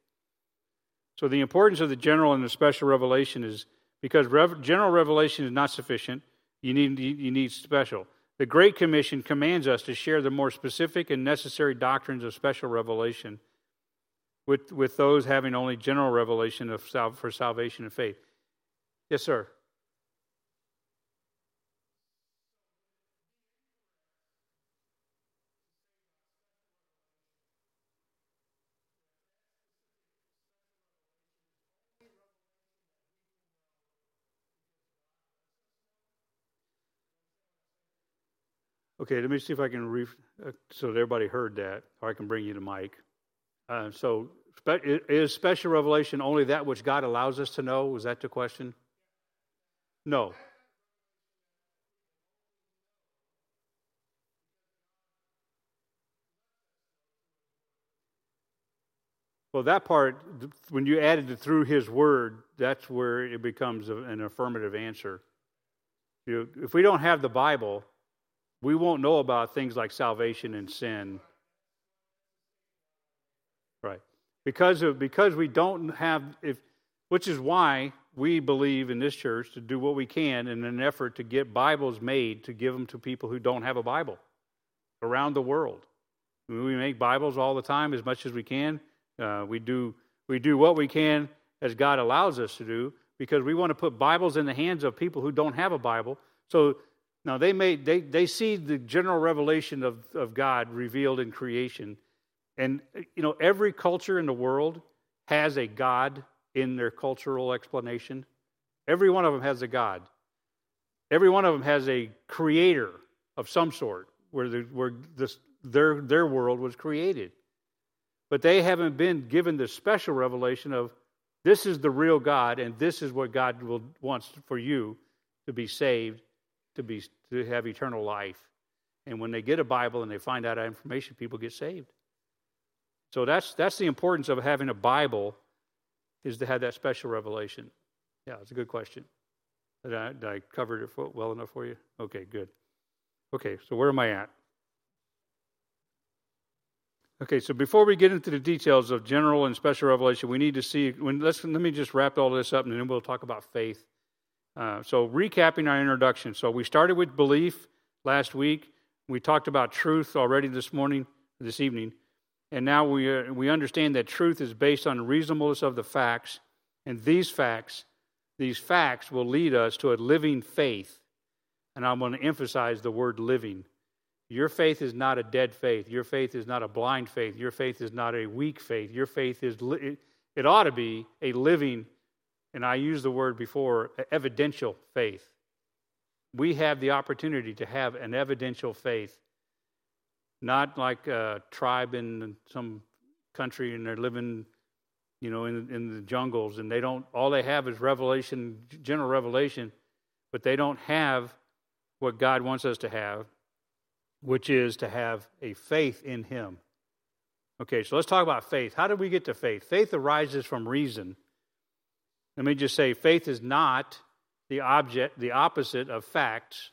So the importance of the general and the special revelation is because rev- general revelation is not sufficient. You need, you need special. The Great Commission commands us to share the more specific and necessary doctrines of special revelation with, with those having only general revelation of for salvation and faith. Yes, sir. Okay, let me see if I can, re- uh, so that everybody heard that, or I can bring you to Mike. Uh, so, spe- is special revelation only that which God allows us to know? Was that the question? No. Well, that part, when you added it through His Word, that's where it becomes an affirmative answer. You if we don't have the Bible, we won't know about things like salvation and sin. Right. Because of because we don't have if which is why we believe in this church to do what we can in an effort to get Bibles made to give them to people who don't have a Bible around the world. We make Bibles all the time as much as we can. Uh, we do we do what we can as God allows us to do because we want to put Bibles in the hands of people who don't have a Bible. So now they may they, they see the general revelation of, of God revealed in creation. And you know, every culture in the world has a God in their cultural explanation. Every one of them has a God. Every one of them has a creator of some sort where, the, where this, their, their world was created. But they haven't been given the special revelation of this is the real God, and this is what God will, wants for you to be saved, to, be, to have eternal life. And when they get a Bible and they find out that information, people get saved. So that's, that's the importance of having a Bible is to have that special revelation. Yeah, it's a good question. Did I, did I cover it well enough for you? Okay, good. Okay, so where am I at? Okay, so before we get into the details of general and special revelation, we need to see. When, let's, let me just wrap all this up and then we'll talk about faith. Uh, so, recapping our introduction. So, we started with belief last week. We talked about truth already this morning, this evening. And now we, uh, we understand that truth is based on reasonableness of the facts. And these facts these facts will lead us to a living faith. And I'm going to emphasize the word living. Your faith is not a dead faith. Your faith is not a blind faith. Your faith is not a weak faith. Your faith is, it ought to be a living, and I used the word before, evidential faith. We have the opportunity to have an evidential faith, not like a tribe in some country and they're living you know, in, in the jungles, and they don't, all they have is revelation, general revelation, but they don't have what God wants us to have, which is to have a faith in Him. Okay, so let's talk about faith. How do we get to faith? Faith arises from reason. Let me just say, faith is not the object, the opposite of facts,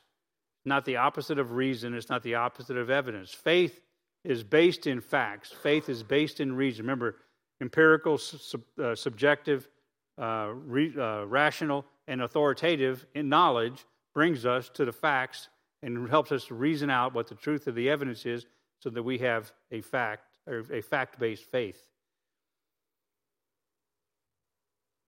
not the opposite of reason, it's not the opposite of evidence. Faith is based in facts. Faith is based in reason. Remember, empirical, sub, uh, subjective, uh, re, uh, rational, and authoritative in knowledge brings us to the facts and helps us to reason out what the truth of the evidence is so that we have a fact or a fact-based faith.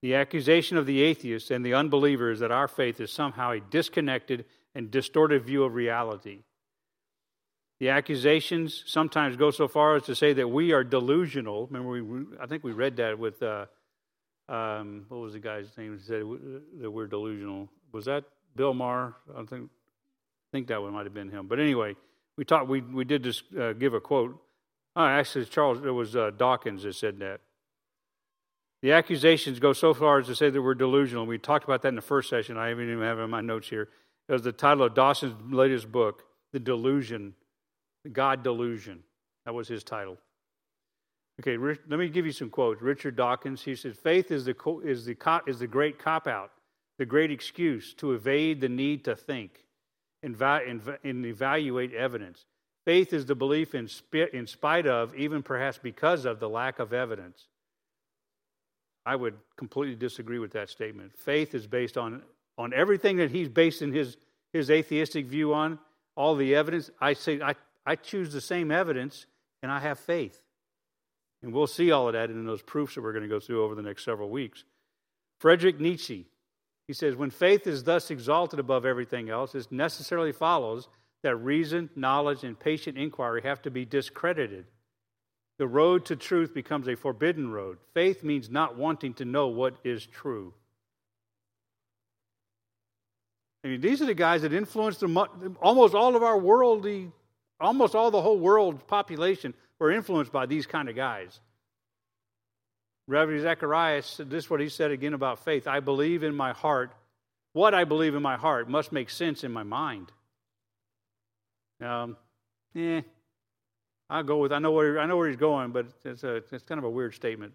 The accusation of the atheists and the unbelievers that our faith is somehow a disconnected and distorted view of reality. The accusations sometimes go so far as to say that we are delusional. Remember, we, I think we read that with, uh, um, what was the guy's name that said that we're delusional? Was that Bill Maher? I think, I think that one might have been him. But anyway, we talked, we, we did just uh, give a quote. Oh, actually, Charles, it was uh, Dawkins that said that. The accusations go so far as to say that we're delusional. We talked about that in the first session. I even have it in my notes here. It was the title of Dawson's latest book, The Delusion The God Delusion. That was his title. Okay, let me give you some quotes. Richard Dawkins, he said, Faith is the, is the, is the great cop out, the great excuse to evade the need to think and, and evaluate evidence. Faith is the belief in, in spite of, even perhaps because of, the lack of evidence. I would completely disagree with that statement. Faith is based on, on everything that he's basing his, his atheistic view on, all the evidence. I say, I I choose the same evidence and I have faith. And we'll see all of that in those proofs that we're going to go through over the next several weeks. Frederick Nietzsche, he says, when faith is thus exalted above everything else, it necessarily follows that reason, knowledge, and patient inquiry have to be discredited. The road to truth becomes a forbidden road. Faith means not wanting to know what is true. I mean, these are the guys that influenced almost all of our worldly almost all the whole world's population were influenced by these kind of guys. Reverend Zacharias, this is what he said again about faith. I believe in my heart. What I believe in my heart must make sense in my mind. Um, eh, I'll go with. I know where I know where he's going, but it's a it's kind of a weird statement.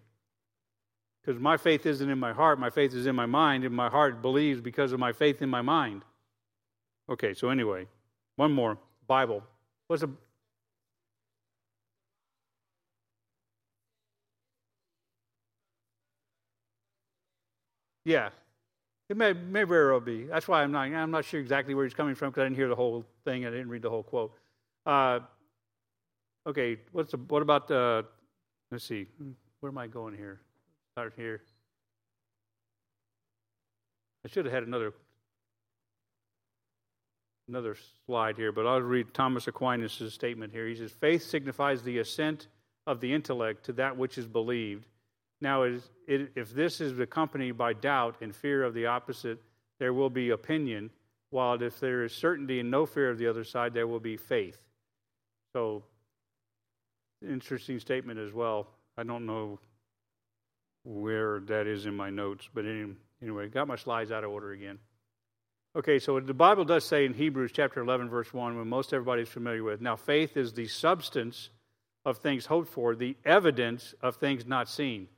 Because my faith isn't in my heart, my faith is in my mind, and my heart believes because of my faith in my mind. Okay, so anyway, one more Bible What's a Yeah, it may, may very well be. That's why I'm not. I'm not sure exactly where he's coming from because I didn't hear the whole thing. I didn't read the whole quote. Uh, Okay, what's the, what about the, let's see, where am I going here? Start here. I should have had another another slide here, but I'll read Thomas Aquinas' statement here. He says, Faith signifies the assent of the intellect to that which is believed. Now, if this is accompanied by doubt and fear of the opposite, there will be opinion, while if there is certainty and no fear of the other side, there will be faith. So, interesting statement as well. I don't know where that is in my notes, but anyway, got my slides out of order again. Okay, so the Bible does say in Hebrews chapter 11, verse 1, when most everybody's familiar with. Now, faith is the substance of things hoped for, the evidence of things not seen.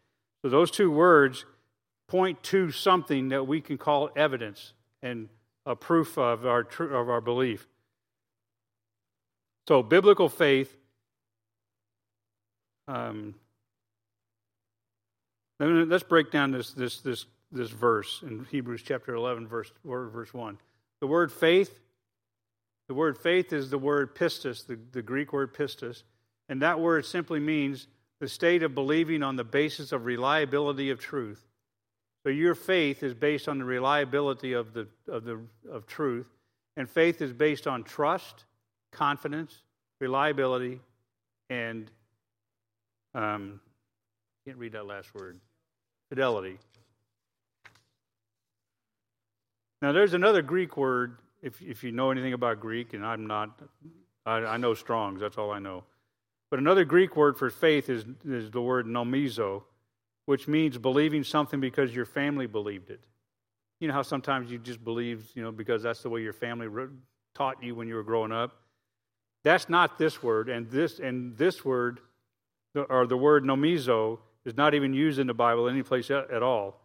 So those two words point to something that we can call evidence and a proof of our, of our belief. So, biblical faith. Um, let's break down this, this, this this verse in Hebrews chapter 11, verse, verse 1. The word faith, the word faith is the word pistis, the, the Greek word pistis, and that word simply means the state of believing on the basis of reliability of truth. So your faith is based on the reliability of, the, of, the, of truth, and faith is based on trust, confidence, reliability, and um, can't read that last word fidelity. Now, there's another Greek word, if, if you know anything about Greek, and I'm not, I, I know Strong's, that's all I know. But another Greek word for faith is, is the word nomizo, which means believing something because your family believed it. You know how sometimes you just believe, you know, because that's the way your family taught you when you were growing up. That's not this word, and this and this word, or the word nomizo, is not even used in the Bible any place at all.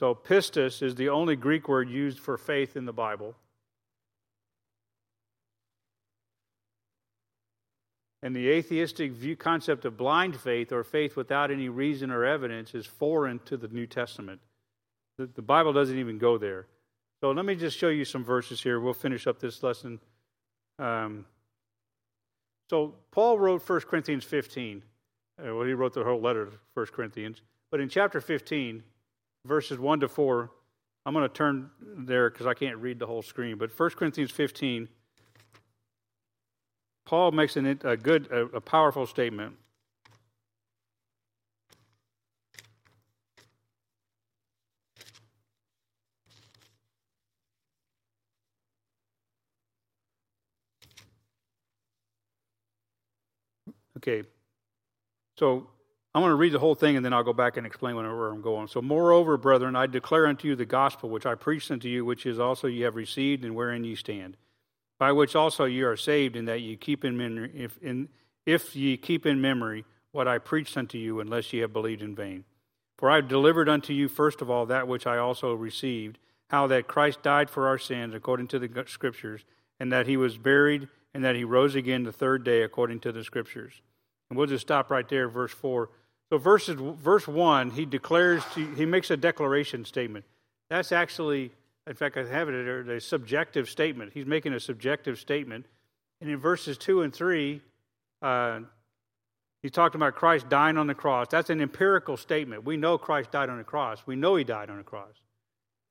So, pistis is the only Greek word used for faith in the Bible. And the atheistic view concept of blind faith or faith without any reason or evidence is foreign to the New Testament. The, the Bible doesn't even go there. So let me just show you some verses here. We'll finish up this lesson. Um, so Paul wrote 1 Corinthians 15. Uh, well, he wrote the whole letter to 1 Corinthians. But in chapter 15, verses 1 to 4. I'm going to turn there because I can't read the whole screen. But 1 Corinthians 15, Paul makes an, a good, a, a powerful statement. Okay. So I'm going to read the whole thing and then I'll go back and explain where I'm going. So, moreover, brethren, I declare unto you the gospel which I preached unto you, which is also ye have received and wherein ye stand, by which also ye are saved, in that ye keep in memory, if, in, if ye keep in memory what I preached unto you, unless ye have believed in vain. For I delivered unto you first of all that which I also received, how that Christ died for our sins according to the Scriptures, and that he was buried, and that he rose again the third day according to the Scriptures. And we'll just stop right there, verse 4. So verses, verse 1, he declares, he makes a declaration statement. That's actually, in fact, I have it there, a subjective statement. He's making a subjective statement. And in verses 2 and 3, uh, he's talking about Christ dying on the cross. That's an empirical statement. We know Christ died on the cross. We know he died on the cross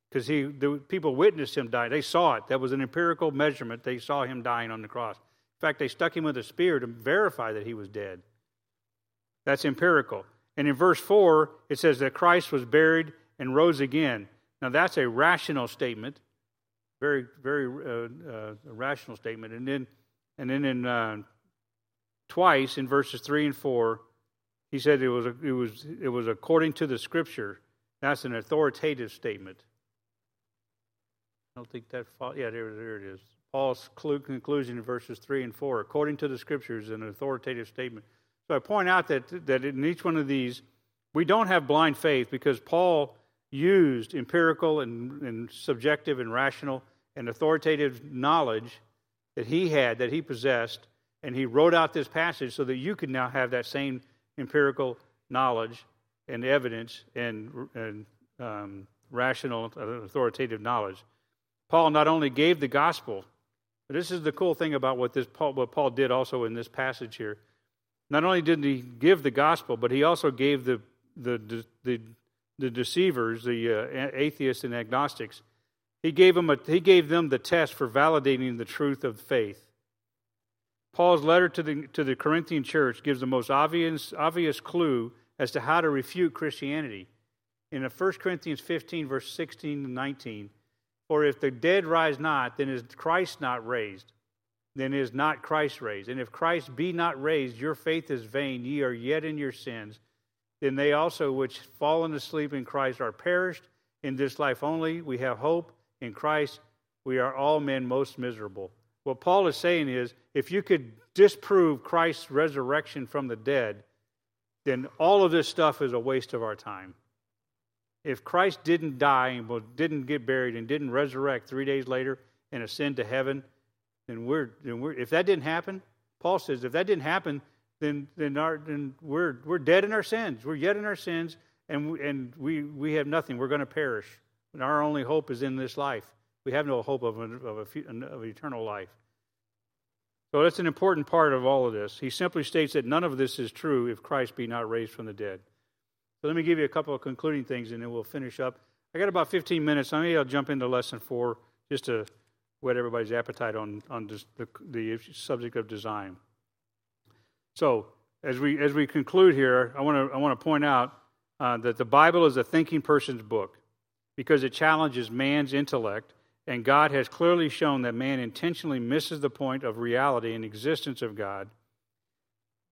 because he the people witnessed him die. They saw it. That was an empirical measurement. They saw him dying on the cross. In fact, they stuck him with a spear to verify that he was dead. That's empirical. And in verse 4, it says that Christ was buried and rose again. Now, that's a rational statement, very, very uh, uh, rational statement. And then, and then in uh, twice in verses 3 and 4, he said it was, it, was, it was according to the scripture. That's an authoritative statement. I don't think that, yeah, there, there it is. Paul's conclusion in verses 3 and 4, according to the scriptures, an authoritative statement. So I point out that, that in each one of these, we don't have blind faith because Paul used empirical and, and subjective and rational and authoritative knowledge that he had, that he possessed, and he wrote out this passage so that you could now have that same empirical knowledge and evidence and, and um, rational uh, authoritative knowledge. Paul not only gave the gospel, but this is the cool thing about what this Paul, what Paul did also in this passage here. Not only did he give the gospel, but he also gave the, the, the, the deceivers, the uh, atheists and agnostics, he gave, them a, he gave them the test for validating the truth of faith. Paul's letter to the, to the Corinthian church gives the most obvious, obvious clue as to how to refute Christianity. In 1 Corinthians 15, verse 16 and 19, for if the dead rise not, then is Christ not raised then is not Christ raised. And if Christ be not raised, your faith is vain, ye are yet in your sins. Then they also which fallen asleep in Christ are perished. In this life only we have hope. In Christ we are all men most miserable. What Paul is saying is if you could disprove Christ's resurrection from the dead, then all of this stuff is a waste of our time. If Christ didn't die and didn't get buried and didn't resurrect three days later and ascend to heaven, then we're, then we're if that didn't happen, Paul says, if that didn't happen, then then, our, then we're we're dead in our sins. We're yet in our sins, and we, and we we have nothing. We're going to perish. And our only hope is in this life. We have no hope of, of, a, of eternal life. So that's an important part of all of this. He simply states that none of this is true if Christ be not raised from the dead. So let me give you a couple of concluding things, and then we'll finish up. I got about 15 minutes. I maybe I'll jump into lesson four just to whet everybody's appetite on, on the, the subject of design. So, as we, as we conclude here, I want to I want to point out uh, that the Bible is a thinking person's book because it challenges man's intellect, and God has clearly shown that man intentionally misses the point of reality and existence of God,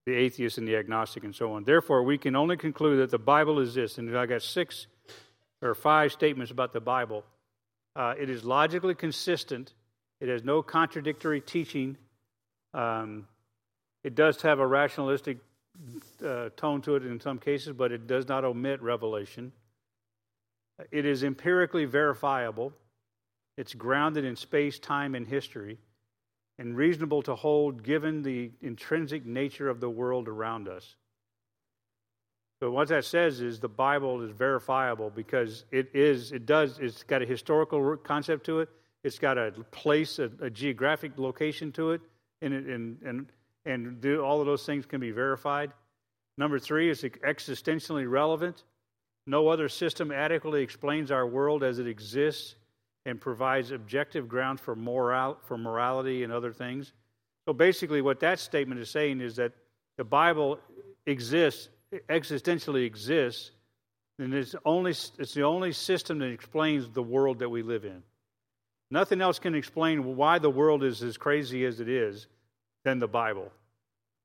the atheist and the agnostic, and so on. Therefore, we can only conclude that the Bible is this, and I got six or five statements about the Bible uh, it is logically consistent. It has no contradictory teaching. Um, it does have a rationalistic uh, tone to it in some cases, but it does not omit revelation. It is empirically verifiable. It's grounded in space, time, and history, and reasonable to hold given the intrinsic nature of the world around us. But what that says is the Bible is verifiable because it is, it does, it's got a historical concept to it. It's got a place, a, a geographic location to it, and, and, and, and do, all of those things can be verified. Number three is existentially relevant. No other system adequately explains our world as it exists and provides objective grounds for, moral, for morality and other things. So basically, what that statement is saying is that the Bible exists existentially exists, then it's, only, it's the only system that explains the world that we live in. Nothing else can explain why the world is as crazy as it is than the Bible.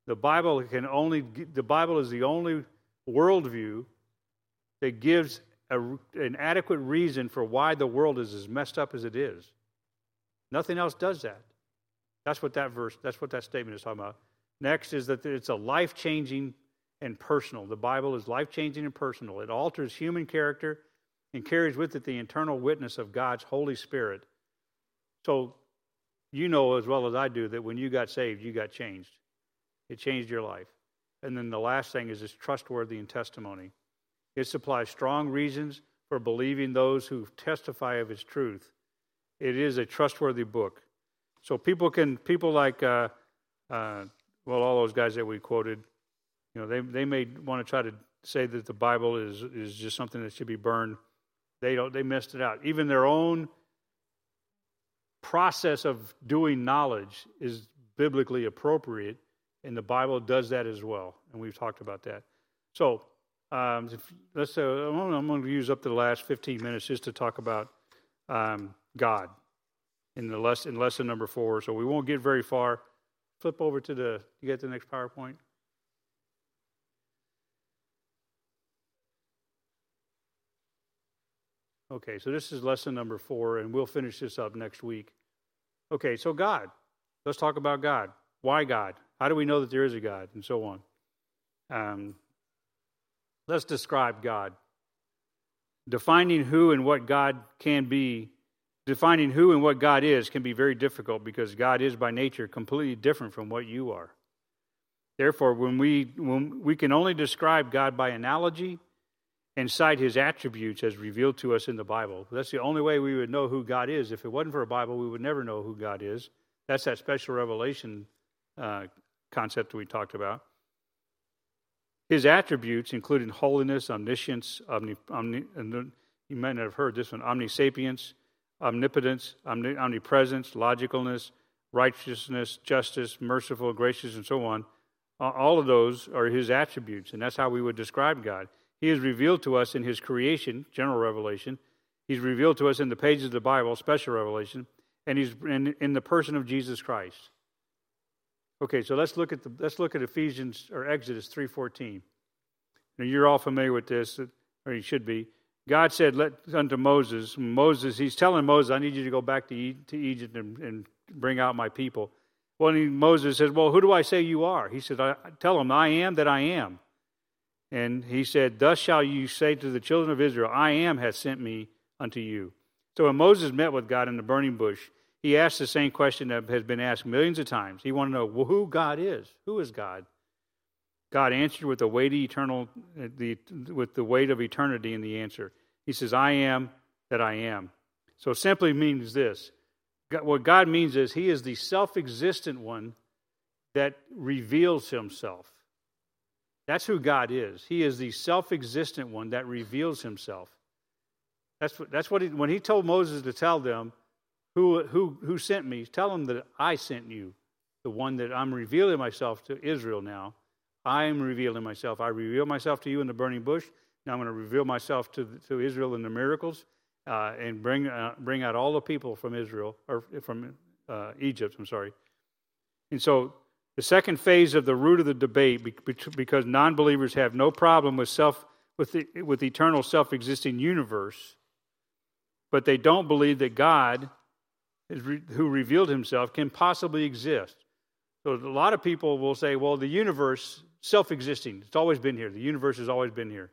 The Bible can only the Bible is the only worldview that gives a, an adequate reason for why the world is as messed up as it is. Nothing else does that. That's what that verse, that's what that statement is talking about. Next is that it's a life changing and personal. The Bible is life changing and personal. It alters human character and carries with it the internal witness of God's Holy Spirit. So, you know as well as I do that when you got saved, you got changed. It changed your life. And then the last thing is it's trustworthy in testimony. It supplies strong reasons for believing those who testify of its truth. It is a trustworthy book. So people can, people like, uh, uh, well, all those guys that we quoted, you know, they, they may want to try to say that the Bible is, is just something that should be burned. They, don't, they missed it out. Even their own process of doing knowledge is biblically appropriate, and the Bible does that as well. And we've talked about that. So um, let's say I'm going to use up the last 15 minutes just to talk about um, God in the lesson, in lesson number four. So we won't get very far. Flip over to the. You get the next PowerPoint. Okay, so this is lesson number four, and we'll finish this up next week. Okay, so God. Let's talk about God. Why God? How do we know that there is a God? And so on. Um, let's describe God. Defining who and what God can be, defining who and what God is can be very difficult because God is by nature completely different from what you are. Therefore, when we, when we can only describe God by analogy and cite his attributes as revealed to us in the Bible. That's the only way we would know who God is. If it wasn't for a Bible, we would never know who God is. That's that special revelation uh, concept we talked about. His attributes, including holiness, omniscience, omni, omni, you might not have heard this one, omnisapience, omnipotence, omni, omnipresence, logicalness, righteousness, justice, merciful, gracious, and so on. All of those are his attributes, and that's how we would describe God. He is revealed to us in his creation, general revelation. He's revealed to us in the pages of the Bible, special revelation, and he's in, in the person of Jesus Christ. Okay, so let's look at the let's look at Ephesians or Exodus 3:14. Now you're all familiar with this, or you should be. God said let, unto Moses, Moses, he's telling Moses, I need you to go back to, to Egypt and, and bring out my people. Well, Moses says, Well, who do I say you are? He said, I, Tell him, I am that I am. And he said, Thus shall you say to the children of Israel, I am has sent me unto you. So when Moses met with God in the burning bush, he asked the same question that has been asked millions of times. He wanted to know well, who God is. Who is God? God answered with the weighty eternal, uh, the, with the weight of eternity in the answer. He says, "I am that I am." So simply means this: what God means is He is the self-existent one that reveals Himself. That's who God is. He is the self-existent one that reveals Himself. That's what, that's what he, when he told Moses to tell them who, who, who sent me, tell them that I sent you, the one that I'm revealing myself to Israel now. I am revealing myself. I reveal myself to you in the burning bush. Now I'm going to reveal myself to, to Israel in the miracles uh, and bring, uh, bring out all the people from Israel, or from uh, Egypt, I'm sorry. And so the second phase of the root of the debate, because non believers have no problem with, self, with, the, with eternal self existing universe, but they don't believe that God, who revealed himself, can possibly exist. So a lot of people will say, well, the universe, self existing, it's always been here. The universe has always been here.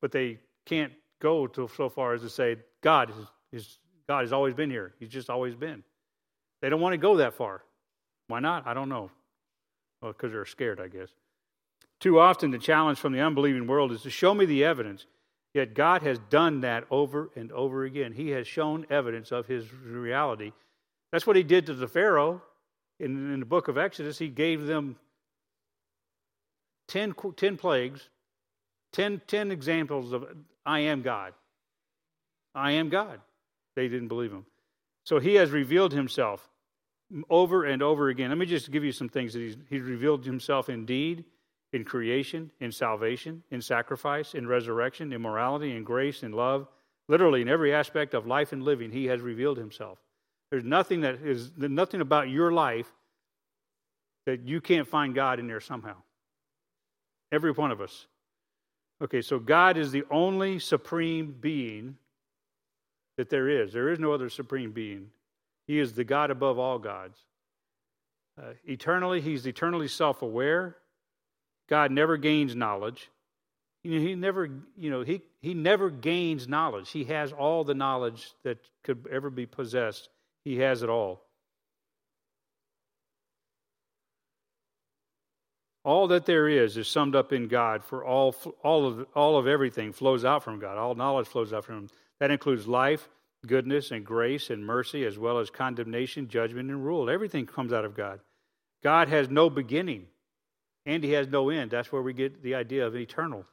But they can't go to so far as to say God is, is God has always been here. He's just always been. They don't want to go that far. Why not? I don't know. Well, because they're scared, I guess. Too often, the challenge from the unbelieving world is to show me the evidence Yet God has done that over and over again. He has shown evidence of his reality. That's what he did to the Pharaoh in, in the book of Exodus. He gave them 10, 10 plagues, 10, 10 examples of I am God. I am God. They didn't believe him. So he has revealed himself over and over again. Let me just give you some things that he's, he's revealed himself in deed in creation, in salvation, in sacrifice, in resurrection, in morality, in grace, in love. Literally, in every aspect of life and living, He has revealed Himself. There's nothing that is nothing about your life that you can't find God in there somehow. Every one of us. Okay, so God is the only supreme being that there is. There is no other supreme being. He is the God above all gods. Uh, eternally, He's eternally self aware. God never gains knowledge. He never, you know, he, he never gains knowledge. He has all the knowledge that could ever be possessed. He has it all. All that there is is summed up in God, for all, all, of, all of everything flows out from God. All knowledge flows out from Him. That includes life, goodness, and grace, and mercy, as well as condemnation, judgment, and rule. Everything comes out of God. God has no beginning and he has no end. That's where we get the idea of eternal.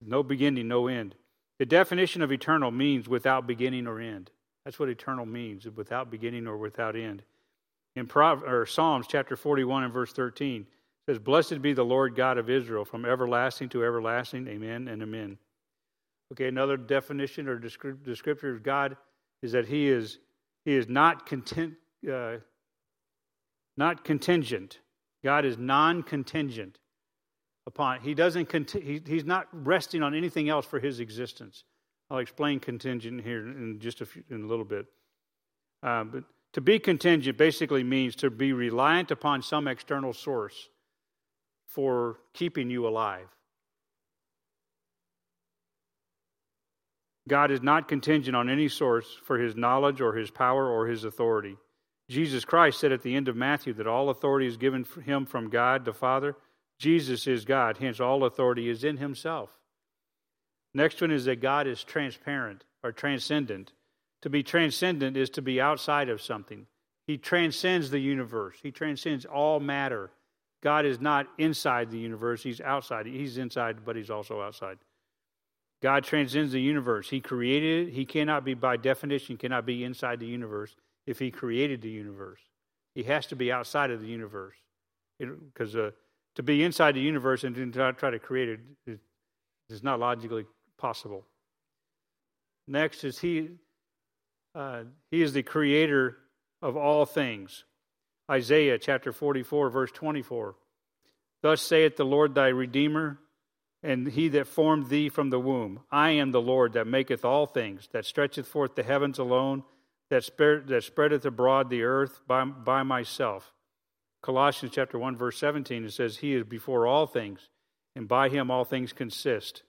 No beginning, no end. The definition of eternal means without beginning or end. That's what eternal means, without beginning or without end. In Psalms chapter 41 and verse 13 says, Blessed be the Lord God of Israel from everlasting to everlasting. Amen and amen. Okay, another definition or descriptor of God is that he is, he is not, content, uh, not contingent God is non contingent upon, he doesn't, he, he's not resting on anything else for his existence. I'll explain contingent here in just a, few, in a little bit. Uh, but to be contingent basically means to be reliant upon some external source for keeping you alive. God is not contingent on any source for his knowledge or his power or his authority. Jesus Christ said at the end of Matthew that all authority is given him from God the Father. Jesus is God, hence, all authority is in himself. Next one is that God is transparent or transcendent. To be transcendent is to be outside of something. He transcends the universe, He transcends all matter. God is not inside the universe, He's outside. He's inside, but He's also outside. God transcends the universe. He created it. He cannot be, by definition, cannot be inside the universe if He created the universe. He has to be outside of the universe. Because uh, to be inside the universe and to try to create it is not logically possible. Next is He, uh, He is the creator of all things. Isaiah chapter 44, verse 24. Thus saith the Lord thy Redeemer, and he that formed thee from the womb. I am the Lord that maketh all things, that stretcheth forth the heavens alone, that, spread, that spreadeth abroad the earth by, by myself. Colossians chapter 1, verse 17, it says, He is before all things, and by him all things consist.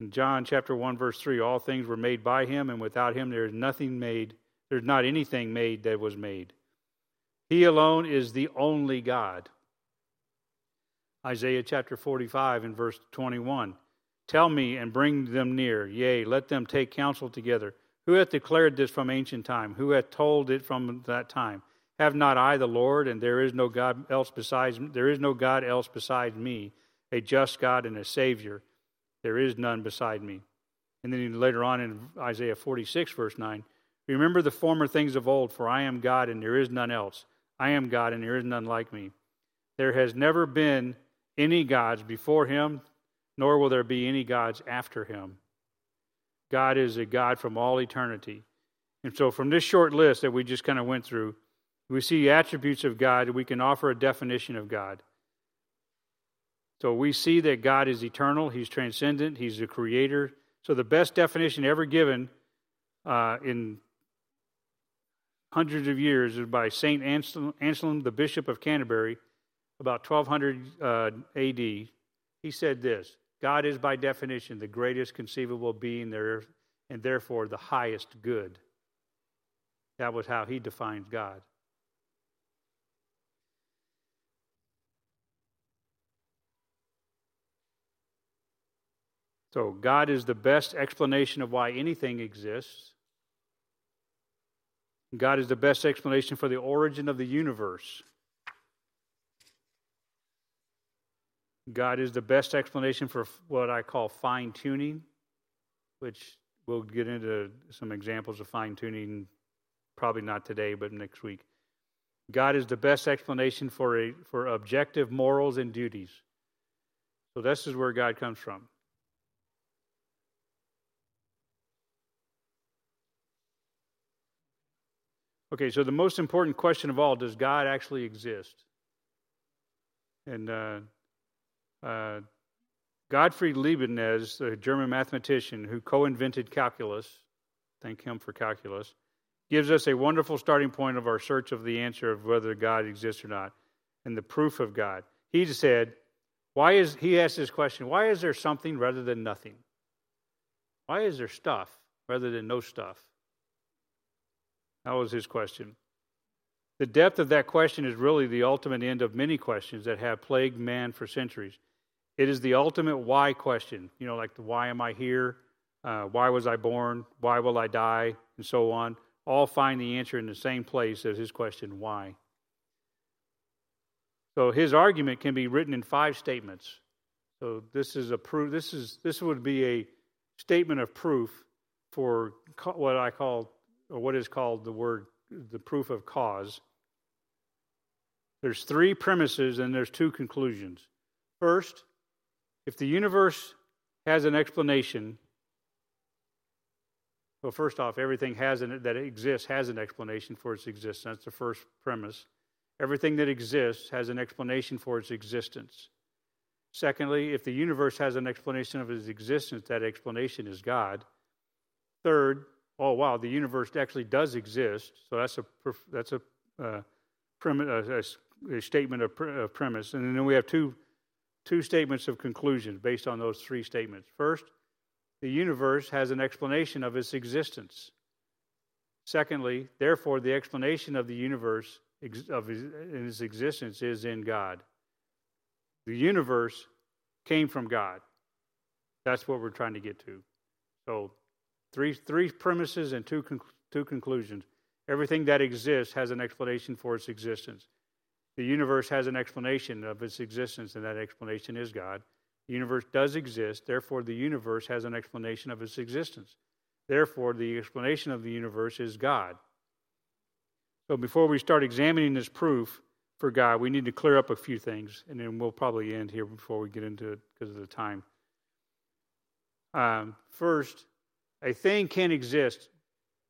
In John chapter 1, verse 3, all things were made by him, and without him there is nothing made, there's not anything made that was made. He alone is the only God. Isaiah chapter 45 and verse 21. Tell me and bring them near. Yea, let them take counsel together. Who hath declared this from ancient time? Who hath told it from that time? Have not I the Lord, and there is no God else besides there is no God else besides me, a just God and a Savior. There is none beside me. And then later on in Isaiah 46, verse 9, remember the former things of old, for I am God and there is none else. I am God and there is none like me. There has never been any gods before him, nor will there be any gods after him. God is a God from all eternity. And so, from this short list that we just kind of went through, we see attributes of God. We can offer a definition of God. So, we see that God is eternal, He's transcendent, He's the creator. So, the best definition ever given uh, in hundreds of years is by St. Anselm, the Bishop of Canterbury, about 1200 uh, AD. He said this God is, by definition, the greatest conceivable being there, and therefore the highest good. That was how he defined God. So, God is the best explanation of why anything exists. God is the best explanation for the origin of the universe. God is the best explanation for what I call fine tuning, which we'll get into some examples of fine tuning, probably not today, but next week. God is the best explanation for, a, for objective morals and duties. So, this is where God comes from. Okay, so the most important question of all does God actually exist? And uh, uh, Gottfried Leibniz, the German mathematician who co invented calculus, thank him for calculus, gives us a wonderful starting point of our search of the answer of whether God exists or not and the proof of God. He said, why is he asked this question, why is there something rather than nothing? Why is there stuff rather than no stuff? That was his question. The depth of that question is really the ultimate end of many questions that have plagued man for centuries. It is the ultimate why question. You know, like the why am I here? Uh, why was I born? Why will I die? And so on. All find the answer in the same place as his question, why? So his argument can be written in five statements. So this is a proof. This is this would be a statement of proof for what I call or what is called the word the proof of cause. There's three premises and there's two conclusions. First, if the universe has an explanation, well, first off, everything has an, that exists has an explanation for its existence. That's the first premise. Everything that exists has an explanation for its existence. Secondly, if the universe has an explanation of its existence, that explanation is God. Third, oh wow, the universe actually does exist. So that's a that's a, uh, a, a statement of, pre- of premise, and then we have two two statements of conclusion based on those three statements. First, the universe has an explanation of its existence. Secondly, therefore, the explanation of the universe of its existence is in God. The universe came from God. That's what we're trying to get to. So, three, three premises and two, two conclusions. Everything that exists has an explanation for its existence. The universe has an explanation of its existence, and that explanation is God. The universe does exist, therefore, the universe has an explanation of its existence. Therefore, the explanation of the universe is God. So, before we start examining this proof for God, we need to clear up a few things, and then we'll probably end here before we get into it because of the time. Um, first, a thing can exist.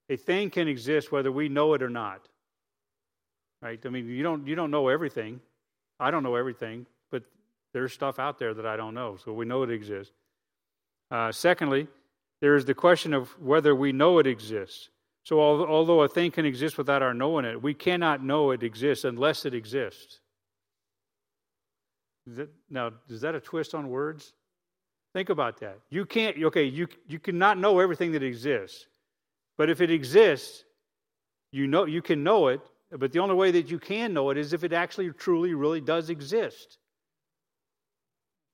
A thing can exist whether we know it or not. Right? I mean, you don't you don't know everything. I don't know everything, but there's stuff out there that I don't know, so we know it exists. Uh, secondly, there is the question of whether we know it exists. So, although a thing can exist without our knowing it, we cannot know it exists unless it exists. Now, is that a twist on words? Think about that. You can't, okay, you, you cannot know everything that exists. But if it exists, you know you can know it, but the only way that you can know it is if it actually truly really does exist.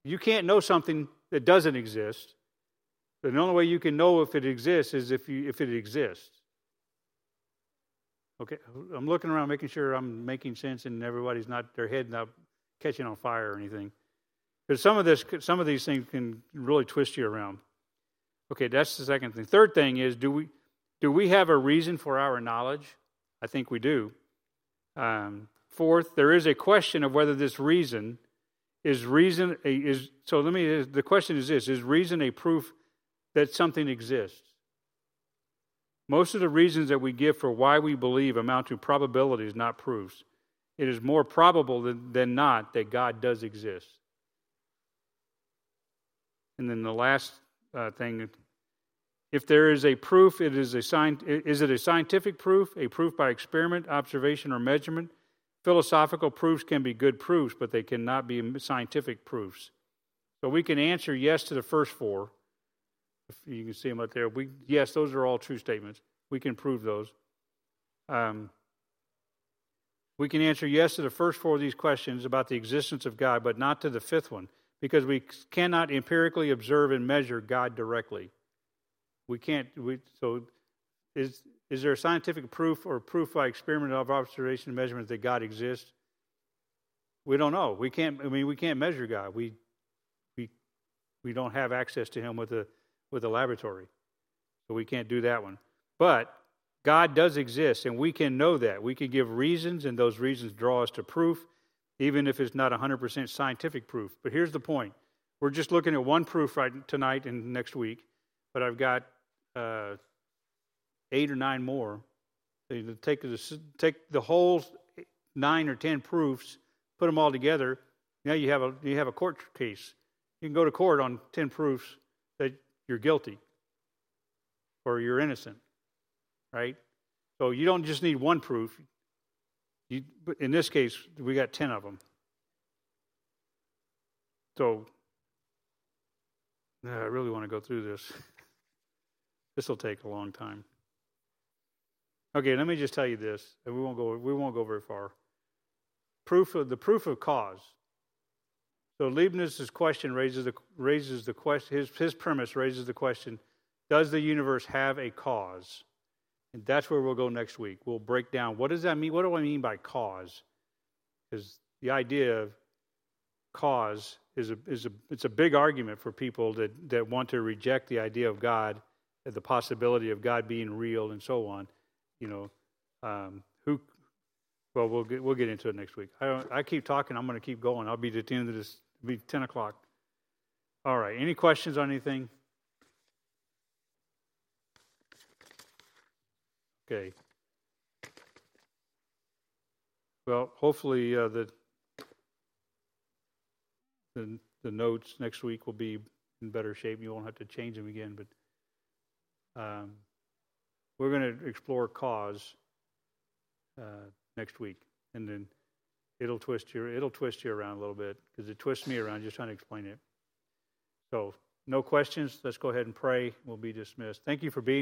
You can't know something that doesn't exist. The only way you can know if it exists is if you if it exists. Okay, I'm looking around making sure I'm making sense and everybody's not their head not catching on fire or anything. Because some of this, some of these things can really twist you around. Okay, that's the second thing. Third thing is, do we do we have a reason for our knowledge? I think we do. Um, fourth, there is a question of whether this reason is reason a, is. So let me. The question is this: Is reason a proof that something exists? Most of the reasons that we give for why we believe amount to probabilities, not proofs. It is more probable than, than not that God does exist. And then the last uh, thing if there is a proof, it is a sign, is it a scientific proof, a proof by experiment, observation, or measurement? Philosophical proofs can be good proofs, but they cannot be scientific proofs. So we can answer yes to the first four, you can see them up there. We, yes, those are all true statements. We can prove those. Um, we can answer yes to the first four of these questions about the existence of God, but not to the fifth one, because we cannot empirically observe and measure God directly. We can't. We, so, is is there a scientific proof or proof by experiment of observation and measurement that God exists? We don't know. We can't. I mean, we can't measure God. We we we don't have access to Him with a with a laboratory. So we can't do that one. But God does exist, and we can know that. We can give reasons, and those reasons draw us to proof, even if it's not 100% scientific proof. But here's the point we're just looking at one proof right tonight and next week, but I've got uh, eight or nine more. So take the, take the whole nine or ten proofs, put them all together. Now you have a you have a court case. You can go to court on ten proofs that you're guilty or you're innocent, right? So you don't just need one proof. You, in this case, we got 10 of them. So I really want to go through this. [laughs] this will take a long time. Okay, let me just tell you this, and we won't go. We won't go very far. Proof of the proof of cause. So Leibniz's question raises the, raises the question, his, his premise raises the question Does the universe have a cause? And that's where we'll go next week. We'll break down what does that mean? What do I mean by cause? Because the idea of cause is a, is a, it's a big argument for people that, that want to reject the idea of God, the possibility of God being real, and so on. You know, um, who well, we'll get, we'll get into it next week. I, I keep talking. I'm going to keep going. I'll be at the end of this be 10 o'clock. All right. Any questions on anything? Okay. Well, hopefully uh, the, the the notes next week will be in better shape. You won't have to change them again. But um, we're going to explore cause uh, next week, and then it'll twist you it'll twist you around a little bit because it twists me around just trying to explain it. So no questions. Let's go ahead and pray. We'll be dismissed. Thank you for being